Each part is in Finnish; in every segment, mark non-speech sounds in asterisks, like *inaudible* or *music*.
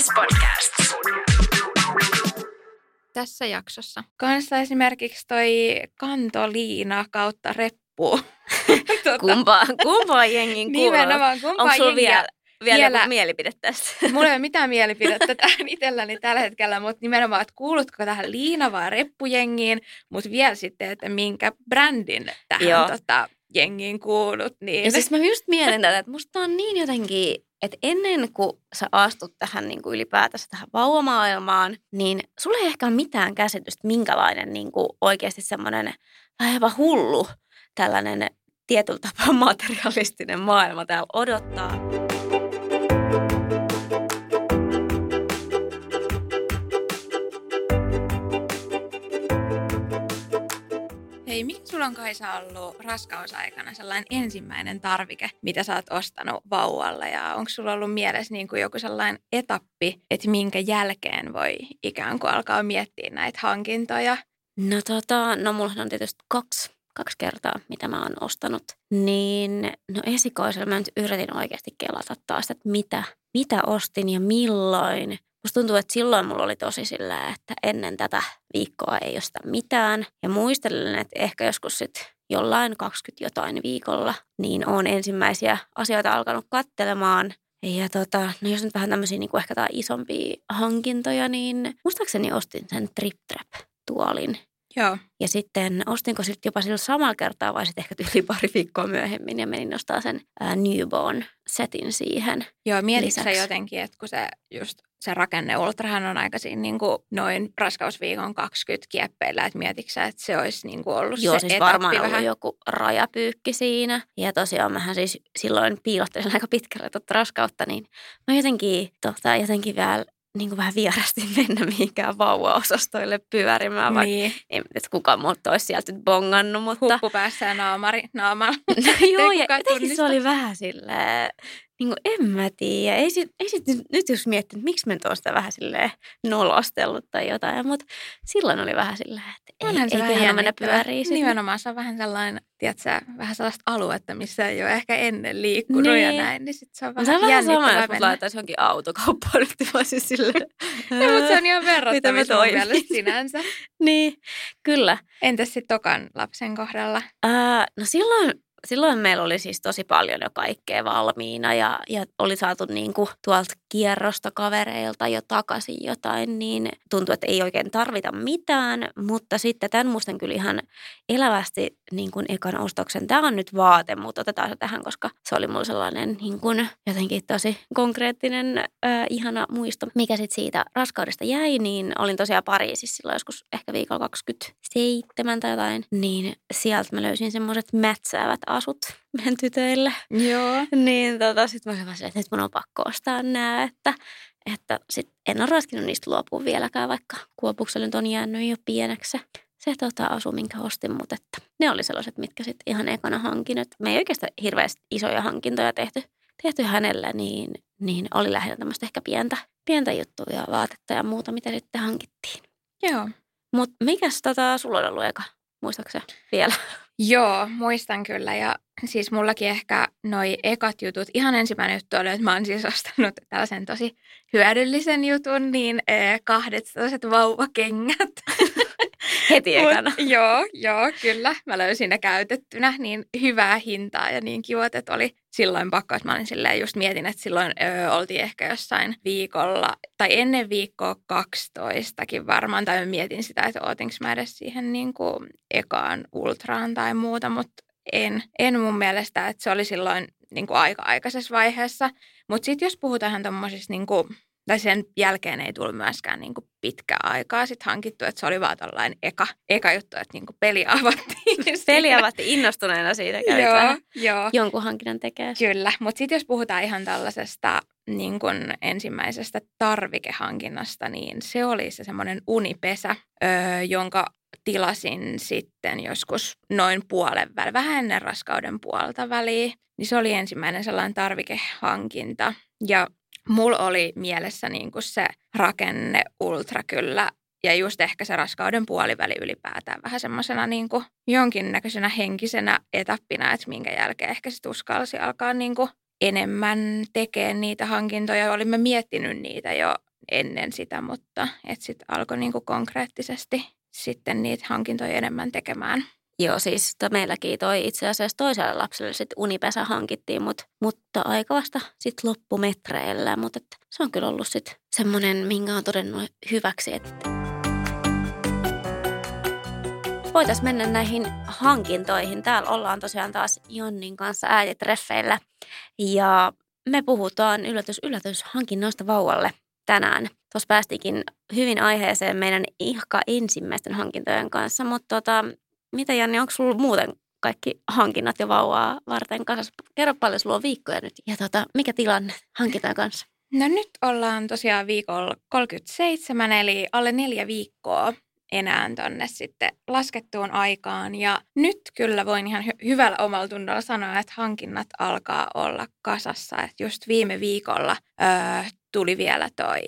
Yes Podcast. Tässä jaksossa kanssa esimerkiksi toi kantoliina kautta reppu. *laughs* tota, kumpaa, kumpaa jengin kuuluu? Nimenomaan kumpaa Onko sulla vielä, vielä, vielä- joku mielipide tästä? Mulla ei ole mitään *laughs* mielipidettä tähän itselläni tällä hetkellä, mutta nimenomaan, että kuulutko tähän liina- vai reppujengiin, mutta vielä sitten, että minkä brändin tähän Joo. tota, jengiin kuulut. Niin. Ja siis mä just mietin tätä, että musta on niin jotenkin, että ennen kuin sä astut tähän niin kuin ylipäätänsä tähän vauvamaailmaan, niin sulla ei ehkä ole mitään käsitystä, minkälainen niin kuin oikeasti semmoinen jopa hullu tällainen tietyllä tapaa materialistinen maailma täällä odottaa. Hei, mikä sulla on Kaisa ollut raskausaikana sellainen ensimmäinen tarvike, mitä sä oot ostanut vauvalle? Ja onko sulla ollut mielessä niin kuin joku sellainen etappi, että minkä jälkeen voi ikään kuin alkaa miettiä näitä hankintoja? No tota, no mullahan on tietysti kaksi, kaksi kertaa, mitä mä oon ostanut. Niin no esikoisella mä nyt yritin oikeasti kelata taas, että mitä, mitä ostin ja milloin. Musta tuntuu, että silloin mulla oli tosi sillä, että ennen tätä viikkoa ei osta mitään. Ja muistelen, että ehkä joskus sitten jollain 20 jotain viikolla, niin on ensimmäisiä asioita alkanut kattelemaan. Ja tota, no jos nyt vähän tämmöisiä niin kuin ehkä jotain isompia hankintoja, niin muistaakseni ostin sen Trip Trap-tuolin. Joo. Ja sitten ostinko sitten jopa sillä samalla kertaa vai sitten ehkä yli pari viikkoa myöhemmin ja menin nostaa sen ää, newborn-setin siihen. Joo, mietitkö sä jotenkin, että kun se just se rakenne ultrahan on aika siinä niin kuin noin raskausviikon 20 kieppeillä, että mietitkö sä, että se olisi niin kuin ollut Joo, se siis varmaan vähän? ollut joku rajapyykki siinä. Ja tosiaan mähän siis silloin piilottelin aika pitkälle tuota raskautta, niin mä jotenkin, tota, jotenkin vielä niin kuin vähän vierasti *laughs* mennä mihinkään vauvaosastoille pyörimään, vaikka Niin, ei nyt kukaan muuta olisi sieltä bongannut, mutta... huppu päässä ja naamari, naamalla. *laughs* No joo, ja jotenkin se oli vähän silleen, niin kuin en mä tiedä. Ei sit, ei sit nyt, nyt jos miettii, että miksi mä nyt oon sitä vähän silleen nolostellut tai jotain, mutta silloin oli vähän silleen, että ei, Onhan se vähän eiköhän mennä jännittävää. sinne. Nimenomaan se on vähän sellainen, tiedätkö, vähän sellaista aluetta, missä ei ole ehkä ennen liikkunut ja Niin. näin, niin sit se on vähän se on vähän sama, jännittävää jos mut mennä. laitaisi johonkin autokauppaan, nyt mä olisin silleen. *laughs* No, mutta se on ihan *laughs* verrattavissa mun mielestä sinänsä. *laughs* Niin, kyllä. Entäs sitten tokan lapsen kohdalla? Ää, no silloin, silloin meillä oli siis tosi paljon jo kaikkea valmiina ja, ja oli saatu niin kuin tuolta kierrosta kavereilta jo takaisin jotain, niin tuntui, että ei oikein tarvita mitään, mutta sitten tämän muistan kyllä ihan elävästi niin kuin ekan ostoksen. Tämä on nyt vaate, mutta otetaan se tähän, koska se oli mulla sellainen niin kuin jotenkin tosi konkreettinen, ää, ihana muisto. Mikä sitten siitä raskaudesta jäi, niin olin tosiaan Pariisissa silloin joskus ehkä viikolla 27 tai jotain, niin sieltä mä löysin semmoiset mätsäävät asut *laughs* meidän tytöille. Joo. Niin tota, sitten mä olin silleen, että nyt mun on pakko ostaa nää, että, että sit en ole raskinut niistä luopua vieläkään, vaikka kuopuksella nyt on jäänyt jo pieneksi se, tota, asu, minkä ostin, mutta että ne oli sellaiset, mitkä sitten ihan ekana hankin. Et Me ei oikeastaan hirveästi isoja hankintoja tehty, tehty hänelle, niin, niin oli lähinnä tämmöistä ehkä pientä, pientä juttua ja vaatetta ja muuta, mitä sitten hankittiin. Joo. Mutta mikäs tota, sulla on ollut eka? Muistaaksä vielä? Joo, muistan kyllä. Ja siis mullakin ehkä noi ekat jutut, ihan ensimmäinen juttu oli, että mä oon siis ostanut tällaisen tosi hyödyllisen jutun, niin eh, kahdet sellaiset vauvakengät. *laughs* Heti ekana. Mut, joo, joo, kyllä. Mä löysin ne käytettynä, niin hyvää hintaa ja niin kivat, että oli silloin että mä olin silleen just mietin, että silloin ö, oltiin ehkä jossain viikolla, tai ennen viikkoa 12kin varmaan, tai mietin sitä, että ootinko mä edes siihen niin kuin ekaan ultraan tai muuta, mutta en, en mun mielestä, että se oli silloin niin kuin aika aikaisessa vaiheessa. Mutta sitten jos puhutaan tuommoisista, niin kuin, tai sen jälkeen ei tullut myöskään niin kuin pitkää aikaa sitten hankittu, että se oli vaan tällainen eka, eka juttu, että niin kuin peli avattiin. *laughs* Peli siinä. avatti innostuneena siitä kävit Joo, vähän joo. jonkun hankinnan tekee. Kyllä, mutta sitten jos puhutaan ihan tällaisesta niin kun ensimmäisestä tarvikehankinnasta, niin se oli se semmoinen unipesä, öö, jonka tilasin sitten joskus noin puolen väliin, vähän ennen raskauden puolta väliin. Niin se oli ensimmäinen sellainen tarvikehankinta. Ja mulla oli mielessä niin kuin se rakenne ultra kyllä ja just ehkä se raskauden puoliväli ylipäätään vähän semmoisena niin kuin jonkinnäköisenä henkisenä etappina, että minkä jälkeen ehkä sitten uskalsi alkaa niin kuin enemmän tekemään niitä hankintoja. Olimme miettinyt niitä jo ennen sitä, mutta sitten alkoi niinku konkreettisesti sitten niitä hankintoja enemmän tekemään. Joo, siis meilläkin toi itse asiassa toiselle lapselle sitten unipesä hankittiin, mut, mutta aika vasta sitten loppumetreillä. Mutta se on kyllä ollut sitten semmoinen, minkä on todennut hyväksi, että voitaisiin mennä näihin hankintoihin. Täällä ollaan tosiaan taas Jonnin kanssa äititreffeillä ja me puhutaan yllätys yllätys hankinnoista vauvalle tänään. Tuossa päästikin hyvin aiheeseen meidän ihka ensimmäisten hankintojen kanssa, mutta tota, mitä Janni, onko sulla muuten kaikki hankinnat ja vauvaa varten kanssa? Kerro paljon, sulla on viikkoja nyt. Ja tota, mikä tilanne hankintojen kanssa? No nyt ollaan tosiaan viikolla 37, eli alle neljä viikkoa enää tonne sitten laskettuun aikaan. Ja nyt kyllä voin ihan hy- hyvällä omalla tunnolla sanoa, että hankinnat alkaa olla kasassa. Että just viime viikolla öö, tuli vielä toi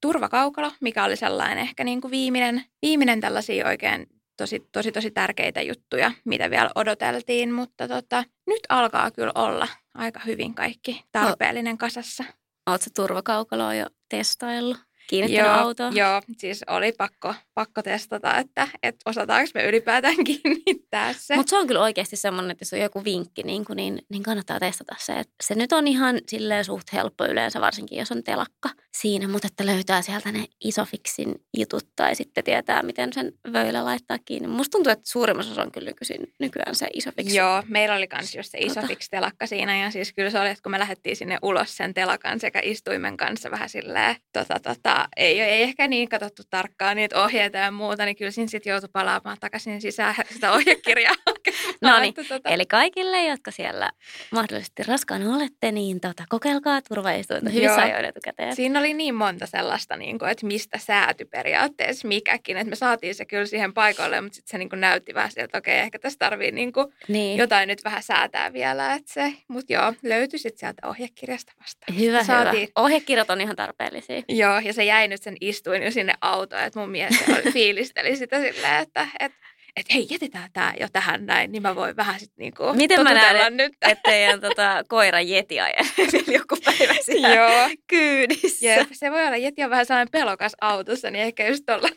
turvakaukalo, mikä oli sellainen ehkä niin kuin viimeinen, viimeinen tällaisia oikein tosi, tosi, tosi tärkeitä juttuja, mitä vielä odoteltiin, mutta tota, nyt alkaa kyllä olla aika hyvin kaikki tarpeellinen kasassa. Oletko turvakaukaloa jo testaillut? Kiinnittänyt joo, autoon? Joo, siis oli pakko, pakko testata, että, että osataanko me ylipäätään *laughs* kiinnittää se. Mutta se on kyllä oikeasti semmoinen, että jos on joku vinkki, niin, kuin, niin, niin kannattaa testata se. Että se nyt on ihan silleen suht helppo yleensä, varsinkin jos on telakka siinä, mutta että löytää sieltä ne isofixin jutut tai sitten tietää, miten sen vöillä laittaa kiinni. Musta tuntuu, että suurimmassa on kyllä nykyisin, nykyään se isofix. Joo, meillä oli myös just se tota. isofix-telakka siinä ja siis kyllä se oli, että kun me lähdettiin sinne ulos sen telakan sekä istuimen kanssa vähän silleen tota, tota, ei, ei ehkä niin katsottu tarkkaan niitä ohjeita ja muuta, niin kyllä siinä sitten joutui palaamaan takaisin sisään *laughs* sitä ohjekirjaa. *laughs* no niin, tota... eli kaikille, jotka siellä mahdollisesti raskaana olette, niin tota, kokeilkaa turvaistuinta hyvissä ajoin etukäteen. Siinä oli niin monta sellaista, niin kuin, että mistä sääty periaatteessa mikäkin, että me saatiin se kyllä siihen paikalle, mutta sitten se niin kuin näytti vähän sieltä, että okei, ehkä tässä tarvii niin kuin niin. jotain nyt vähän säätää vielä, että se, mutta joo, löytyi sitten sieltä ohjekirjasta vasta. Hyvä, saatiin... hyvä. Ohjekirjat on ihan tarpeellisia. Joo, ja se jäi nyt sen istuin jo sinne autoon, että mun mies *laughs* fiilisteli sitä silleen, että, että että hei, jätetään tämä jo tähän näin, niin mä voin vähän sitten niinku Miten mä näen, nyt. että teidän tota, koira Jeti *laughs* vielä joku päivä siellä Joo. kyydissä. Jep, se voi olla, Jeti on vähän sellainen pelokas autossa, niin ehkä just tuolla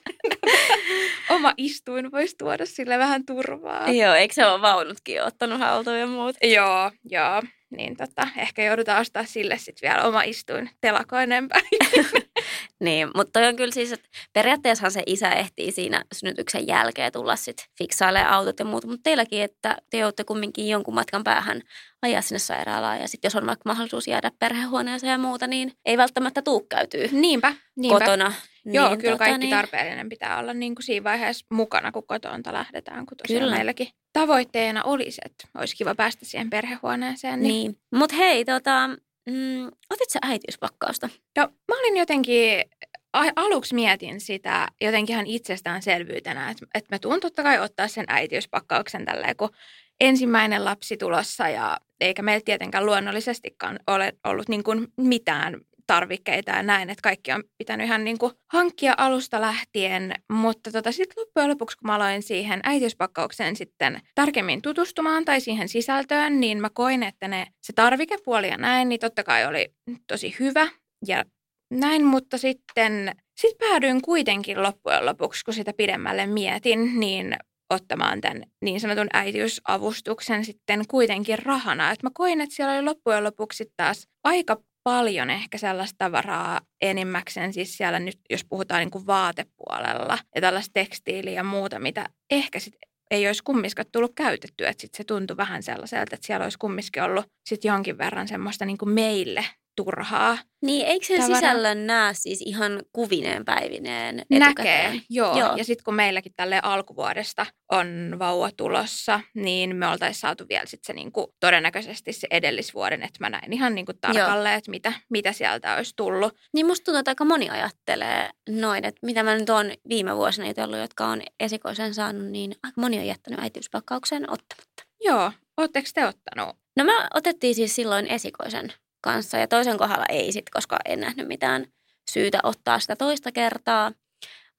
*laughs* oma istuin voisi tuoda sille vähän turvaa. Joo, eikö se ole vaunutkin jo ottanut haltuun ja muut? Joo, joo. Niin tota, ehkä joudutaan ostaa sille sitten vielä oma istuin telakoinen niin, mutta on kyllä siis, että periaatteessahan se isä ehtii siinä synnytyksen jälkeen tulla sitten fiksailemaan autot ja muuta, mutta teilläkin, että te joudutte kumminkin jonkun matkan päähän ajaa sinne sairaalaan ja sitten jos on vaikka mahdollisuus jäädä perhehuoneeseen ja muuta, niin ei välttämättä tuu käytyy niinpä, niinpä. kotona. Joo, niin, kyllä tota, kaikki niin... tarpeellinen pitää olla niin kuin siinä vaiheessa mukana, kun kotoonta lähdetään, kun tosiaan kyllä. meilläkin tavoitteena olisi, että olisi kiva päästä siihen perhehuoneeseen. Niin, niin. mutta hei, tota, Mm, otit sä äitiyspakkausta? No mä olin jotenkin, aluksi mietin sitä jotenkin ihan itsestäänselvyytenä, että, että mä tuun totta kai ottaa sen äitiyspakkauksen tälleen, kun ensimmäinen lapsi tulossa ja eikä meillä tietenkään luonnollisestikaan ole ollut niin kuin mitään tarvikkeita ja näin, että kaikki on pitänyt ihan niin kuin hankkia alusta lähtien, mutta tota, sitten loppujen lopuksi, kun mä aloin siihen äitiyspakkaukseen sitten tarkemmin tutustumaan tai siihen sisältöön, niin mä koin, että ne, se tarvikepuoli ja näin, niin totta kai oli tosi hyvä ja näin, mutta sitten sit päädyin kuitenkin loppujen lopuksi, kun sitä pidemmälle mietin, niin ottamaan tämän niin sanotun äitiysavustuksen sitten kuitenkin rahana. Et mä koin, että siellä oli loppujen lopuksi taas aika paljon ehkä sellaista tavaraa enimmäkseen, siis siellä nyt, jos puhutaan niin kuin vaatepuolella ja tällaista tekstiiliä ja muuta, mitä ehkä sit ei olisi kummiskaan tullut käytettyä, että sit se tuntui vähän sellaiselta, että siellä olisi kumminkin ollut sit jonkin verran semmoista niin kuin meille turhaa. Niin, eikö sen tavara... sisällön näe siis ihan kuvineen päivineen etukäteen? Näkee, joo. joo. Ja sitten kun meilläkin tälle alkuvuodesta on vauva tulossa, niin me oltaisiin saatu vielä sitten se niinku, todennäköisesti se edellisvuoden, että mä näin ihan niinku tarkalleen, että mitä, mitä sieltä olisi tullut. Niin musta tuntuu, että aika moni ajattelee noin, että mitä mä nyt oon viime vuosina jutellut, jotka on esikoisen saanut, niin aika moni on jättänyt äitiyspakkauksen ottamatta. Joo, ootteko te ottanut? No mä otettiin siis silloin esikoisen kanssa ja toisen kohdalla ei sit, koska en nähnyt mitään syytä ottaa sitä toista kertaa.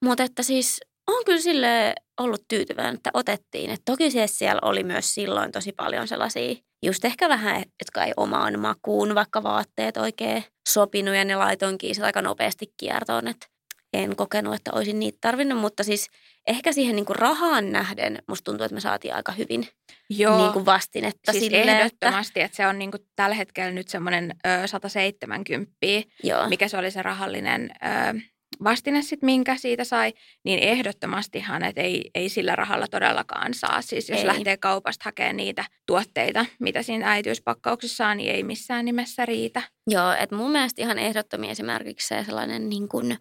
Mutta että siis on kyllä sille ollut tyytyväinen, että otettiin. Et toki siis siellä oli myös silloin tosi paljon sellaisia, just ehkä vähän, jotka ei omaan makuun, vaikka vaatteet oikein sopinut ja ne laitoinkin aika nopeasti kiertoon, että en kokenut, että olisin niitä tarvinnut, mutta siis ehkä siihen niin kuin rahaan nähden musta tuntuu, että me saatiin aika hyvin Joo. Niin kuin vastinetta siis sille, ehdottomasti, että... että se on niin kuin tällä hetkellä nyt semmoinen 170, Joo. mikä se oli se rahallinen ö, vastine sitten, minkä siitä sai, niin ehdottomastihan, että ei, ei sillä rahalla todellakaan saa. Siis jos ei. lähtee kaupasta hakemaan niitä tuotteita, mitä siinä äitiyspakkauksessa on, niin ei missään nimessä riitä. Joo, että mun mielestä ihan ehdottomia esimerkiksi se sellainen niin kuin –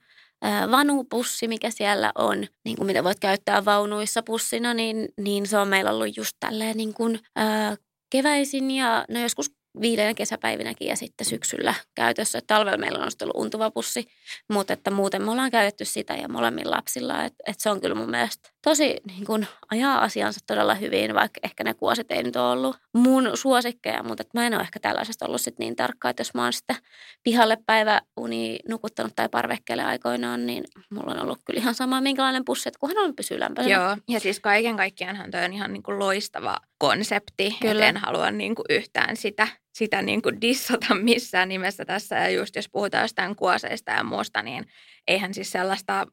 vanupussi, mikä siellä on, niin kuin mitä voit käyttää vaunuissa pussina, niin, niin se on meillä ollut just tälleen niin kuin, ää, keväisin ja no joskus viileänä kesäpäivinäkin ja sitten syksyllä käytössä. Talvella meillä on ollut untuva pussi, mutta että muuten me ollaan käytetty sitä ja molemmin lapsilla. Et, et se on kyllä mun mielestä tosi niin kun, ajaa asiansa todella hyvin, vaikka ehkä ne kuosit ei nyt ole ollut mun suosikkeja, mutta että mä en ole ehkä tällaisesta ollut sit niin tarkka, että jos mä oon sitten pihalle päivä uni nukuttanut tai parvekkeelle aikoinaan, niin mulla on ollut kyllä ihan sama minkälainen pussi, että kunhan on pysyy lämpöisenä. Joo, ja siis kaiken kaikkiaanhan toi on ihan niin kuin loistava konsepti, Kyllä. en halua niin kuin yhtään sitä, sitä niin kuin dissata missään nimessä tässä. Ja just jos puhutaan jostain kuoseista ja muusta, niin eihän siis sellaista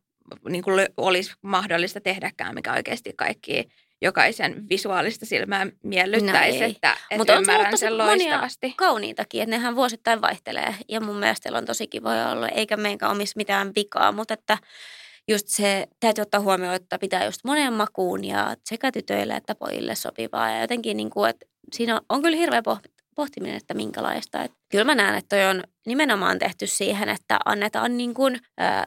niin kuin olisi mahdollista tehdäkään, mikä oikeasti kaikki jokaisen visuaalista silmää miellyttäisi, no että, että Mutta ymmärrän on sen loistavasti. kauniitakin, että nehän vuosittain vaihtelee ja mun mielestä on tosi kivoja olla, eikä meinkään omissa mitään vikaa, mutta että just se täytyy ottaa huomioon, että pitää just monen makuun ja sekä tytöille että pojille sopivaa. Ja jotenkin niin kuin, että siinä on, on kyllä hirveä pohtiminen, että minkälaista. Et kyllä mä näen, että toi on nimenomaan tehty siihen, että annetaan niin kuin,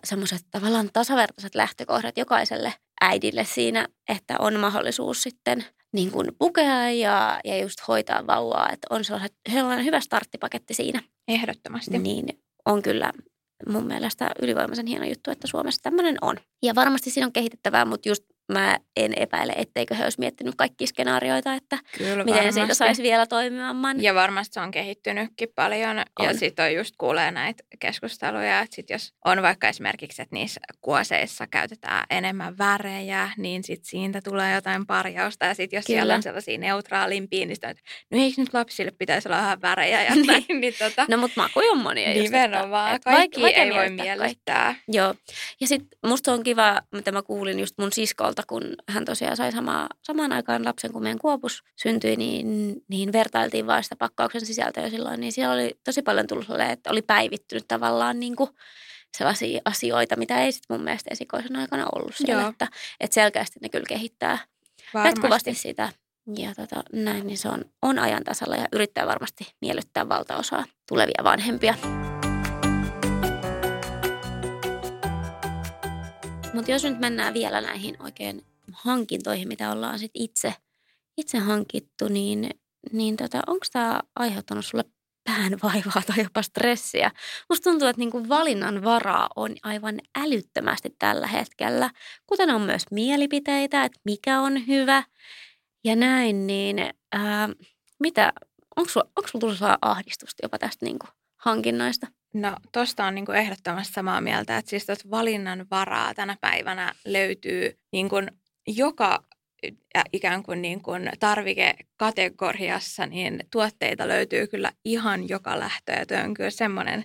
semmoiset tavallaan tasavertaiset lähtökohdat jokaiselle äidille siinä, että on mahdollisuus sitten niin kuin pukea ja, ja just hoitaa vauvaa. Että on sellainen hyvä starttipaketti siinä. Ehdottomasti. Niin on kyllä mun mielestä ylivoimaisen hieno juttu, että Suomessa tämmöinen on. Ja varmasti siinä on kehitettävää, mutta just mä en epäile, etteikö he olisi miettinyt kaikki skenaarioita, että Kyllä, miten varmasti. siitä saisi vielä toimimaan. Ja varmasti se on kehittynytkin paljon. On. Ja sitten on just kuulee näitä keskusteluja, että sit jos on vaikka esimerkiksi, että niissä kuoseissa käytetään enemmän värejä, niin sitten siitä tulee jotain parjausta. Ja sitten jos Kyllä. siellä on sellaisia neutraalimpia, niin sitten, no eikö nyt lapsille pitäisi olla vähän värejä ja *laughs* niin. näin. niin tota, no mutta makuja on monia. Nimenomaan. Just, että, kaikki vaikka, ei voi miellyttää. Kaikki. Joo. Ja sitten musta on kiva, mitä mä kuulin just mun siskolta, vuotta, kun hän tosiaan sai sama, samaan aikaan lapsen, kun meidän kuopus syntyi, niin, niin vertailtiin vaan sitä pakkauksen sisältöä jo silloin. Niin siellä oli tosi paljon tullut että oli päivittynyt tavallaan niin kuin sellaisia asioita, mitä ei sitten mun mielestä esikoisen aikana ollut siellä. Että, että selkeästi ne kyllä kehittää Varmasti. jatkuvasti sitä ja tota, näin, niin se on, on ajan tasalla ja yrittää varmasti miellyttää valtaosaa tulevia vanhempia. Mutta jos nyt mennään vielä näihin oikein hankintoihin, mitä ollaan sit itse, itse hankittu, niin, niin tota, onko tämä aiheuttanut sulle päänvaivaa tai jopa stressiä? Musta tuntuu, että niinku valinnan varaa on aivan älyttömästi tällä hetkellä, kuten on myös mielipiteitä, että mikä on hyvä ja näin, niin ää, mitä, onko sulla, onko sulla tullut ahdistusta jopa tästä niinku hankinnoista? No tuosta on niinku ehdottomasti samaa mieltä, että siis valinnan varaa tänä päivänä löytyy niin kuin joka ikään kuin, niin kuin tarvikekategoriassa, niin tuotteita löytyy kyllä ihan joka lähtö. Ja on kyllä semmoinen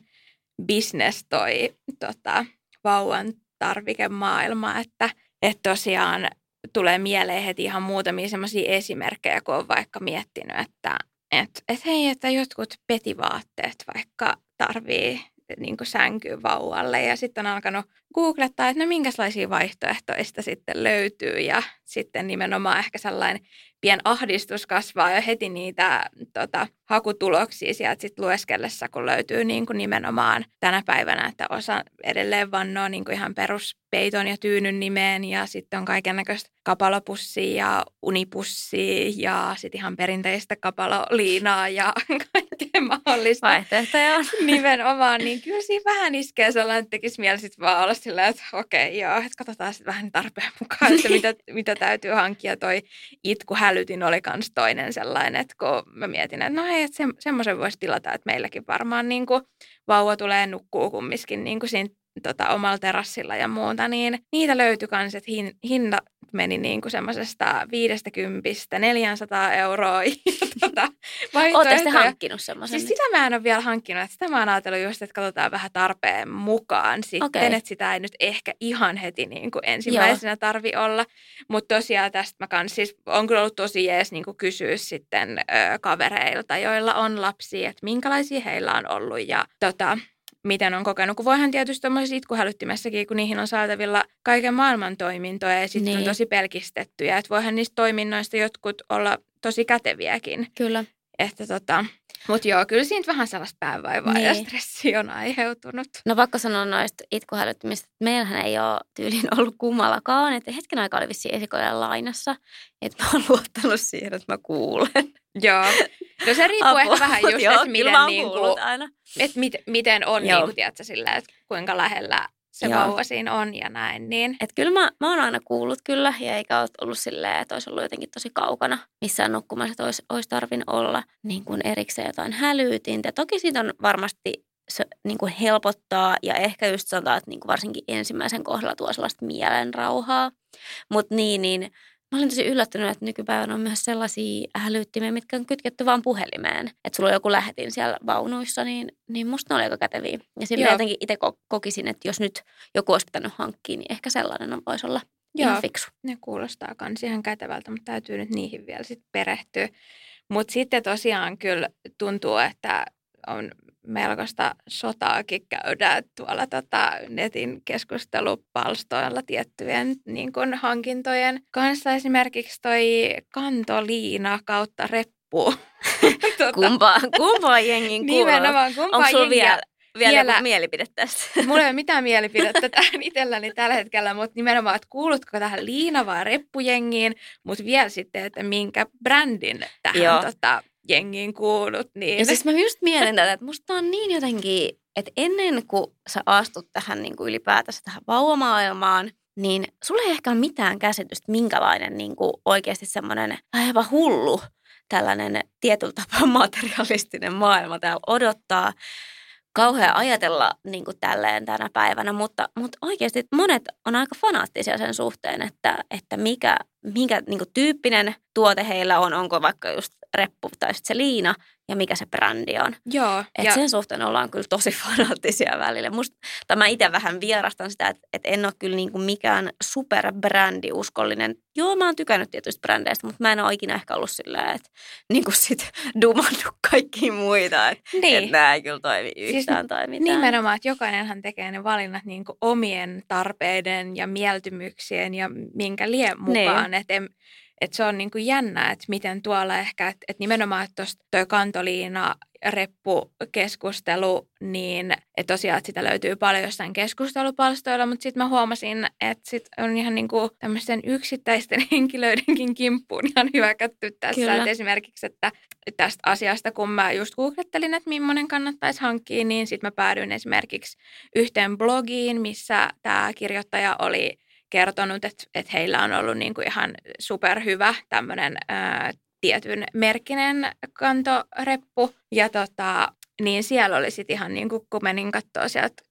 business toi tota, vauvan tarvikemaailma, että, että tosiaan tulee mieleen heti ihan muutamia semmoisia esimerkkejä, kun on vaikka miettinyt, että että et hei, että jotkut petivaatteet vaikka tarvii niin sänkyyn vauvalle. Ja sitten on alkanut googlettaa, että no minkälaisia vaihtoehtoista sitten löytyy. Ja sitten nimenomaan ehkä sellainen pien ahdistus kasvaa jo heti niitä tota, hakutuloksia sieltä sit lueskellessa, kun löytyy niin kuin nimenomaan tänä päivänä, että osa edelleen vannoo niin kuin ihan peruspeiton ja tyynyn nimeen. Ja sitten on kaiken näköistä kapalopussia ja unipussia ja sitten ihan perinteistä kapaloliinaa ja *laughs* *laughs* mahdollista. Vaihtoehtoja on. *laughs* Nimenomaan, niin kyllä siinä vähän iskee sellainen, että tekisi mieli sitten vaan olla sillä, että okei joo, että katsotaan sitten vähän tarpeen mukaan, että mitä, mitä täytyy hankkia. Toi itkuhälytin oli myös toinen sellainen, että kun mä mietin, että no hei, että se, semmoisen voisi tilata, että meilläkin varmaan niin kuin vauva tulee nukkuu kumminkin niin kuin siinä tota, omalla terassilla ja muuta, niin niitä löytyi kans, että hin, hinta meni niin kuin semmoisesta 50 400 euroa. Ja, tota, Oletteko te hankkinut semmoisen? Siis sitä mä en ole vielä hankkinut, että sitä mä oon ajatellut just, että katsotaan vähän tarpeen mukaan sitten, okay. että sitä ei nyt ehkä ihan heti niin kuin ensimmäisenä Joo. tarvi olla. Mutta tosiaan tästä mä kans siis on kyllä ollut tosi jees niin kuin kysyä sitten ö, kavereilta, joilla on lapsia, että minkälaisia heillä on ollut ja tota, miten on kokenut. Kun voihan tietysti tuommoisessa itkuhälyttimessäkin, kun niihin on saatavilla kaiken maailman toimintoja ja sitten niin. on tosi pelkistettyjä. Että voihan niistä toiminnoista jotkut olla tosi käteviäkin. Kyllä. Että tota, mutta joo, kyllä siitä vähän sellaista päävaivaa niin. ja stressi on aiheutunut. No vaikka sanoa noista itkuhälyttimistä, että meillähän ei ole tyyliin ollut kummallakaan. Että hetken aikaa oli vissiin esikojan lainassa. Että mä oon luottanut siihen, että mä kuulen. Joo. No se riippuu Apua, ehkä vähän just, joo, että miten, niin kuin, aina. Et mit, miten on, niin kuin, tiedätkö, sillä, että kuinka lähellä se Joo. vauva siinä on ja näin. Niin. Et kyllä mä, mä oon aina kuullut kyllä ja eikä ole ollut silleen, että olisi ollut jotenkin tosi kaukana missään nukkumassa, että olisi, olisi tarvinnut olla niin kuin erikseen jotain hälytintä. Toki siitä on varmasti se niin kuin helpottaa ja ehkä just sanotaan, että niin kuin varsinkin ensimmäisen kohdalla tuo sellaista mielenrauhaa. Mutta niin, niin Mä olin tosi yllättynyt, että nykypäivänä on myös sellaisia älyttimiä, mitkä on kytketty vaan puhelimeen. Että sulla on joku lähetin siellä vaunuissa, niin, niin musta ne oli aika käteviä. Ja sitten jotenkin itse kokisin, että jos nyt joku olisi pitänyt hankkia, niin ehkä sellainen voisi olla Joo, ihan fiksu. ne kuulostaa kans ihan kätevältä, mutta täytyy nyt niihin vielä sitten perehtyä. Mutta sitten tosiaan kyllä tuntuu, että on melkoista sotaakin käydään tuolla tota netin keskustelupalstoilla tiettyjen niin kuin hankintojen kanssa. Esimerkiksi toi kantoliina kautta reppu. *laughs* tota, kumpaa, kumpaa jengin kuuluu? Nimenomaan, kumpaa Onko sulla vielä, vielä, vielä joku mielipide tästä? Mulla ei ole *laughs* mitään mielipidettä tähän itselläni tällä hetkellä, mutta nimenomaan, että kuulutko tähän liina- vai reppujengiin, mutta vielä sitten, että minkä brändin tähän tota, jengiin kuulut. Niin. Ja siis mä just mietin tätä, että musta on niin jotenkin, että ennen kuin sä astut tähän niin kuin ylipäätänsä tähän vauvamaailmaan, niin sulla ei ehkä ole mitään käsitystä, minkälainen niin kuin oikeasti semmoinen aivan hullu tällainen tietyllä tapaa materialistinen maailma täällä odottaa kauhea ajatella niin kuin tälleen tänä päivänä, mutta, mutta oikeasti monet on aika fanaattisia sen suhteen, että, että mikä, mikä niin kuin tyyppinen tuote heillä on, onko vaikka just reppu tai sitten se liina ja mikä se brändi on. Joo. Et ja... sen suhteen ollaan kyllä tosi *laughs* fanaattisia välillä. Musta, tai mä itse vähän vierastan sitä, että, että en ole kyllä niin kuin mikään superbrändiuskollinen. Joo, mä oon tykännyt tietysti brändeistä, mutta mä en ole ikinä ehkä ollut silleen, että *laughs* niin kuin sit dumannut kaikki muita. Että, niin. että nämä ei kyllä toimi siis yhtään siis tai mitään. Nimenomaan, että jokainenhan tekee ne valinnat niin kuin omien tarpeiden ja mieltymyksien ja minkä lie mukaan. Niin. Että että se on niin kuin jännä, että miten tuolla ehkä, että, että nimenomaan, tuosta toi kantoliina reppukeskustelu, niin että tosiaan että sitä löytyy paljon jossain keskustelupalstoilla, mutta sitten mä huomasin, että sit on ihan niin kuin tämmöisten yksittäisten *laughs* henkilöidenkin kimppuun ihan hyökätty tässä. Että esimerkiksi, että tästä asiasta, kun mä just googlettelin, että millainen kannattaisi hankkia, niin sitten mä päädyin esimerkiksi yhteen blogiin, missä tämä kirjoittaja oli kertonut, että, että heillä on ollut niin kuin ihan superhyvä tämmöinen tietyn merkkinen kantoreppu. Ja tota, niin siellä oli sitten ihan niin kuin, kun menin katsoa sieltä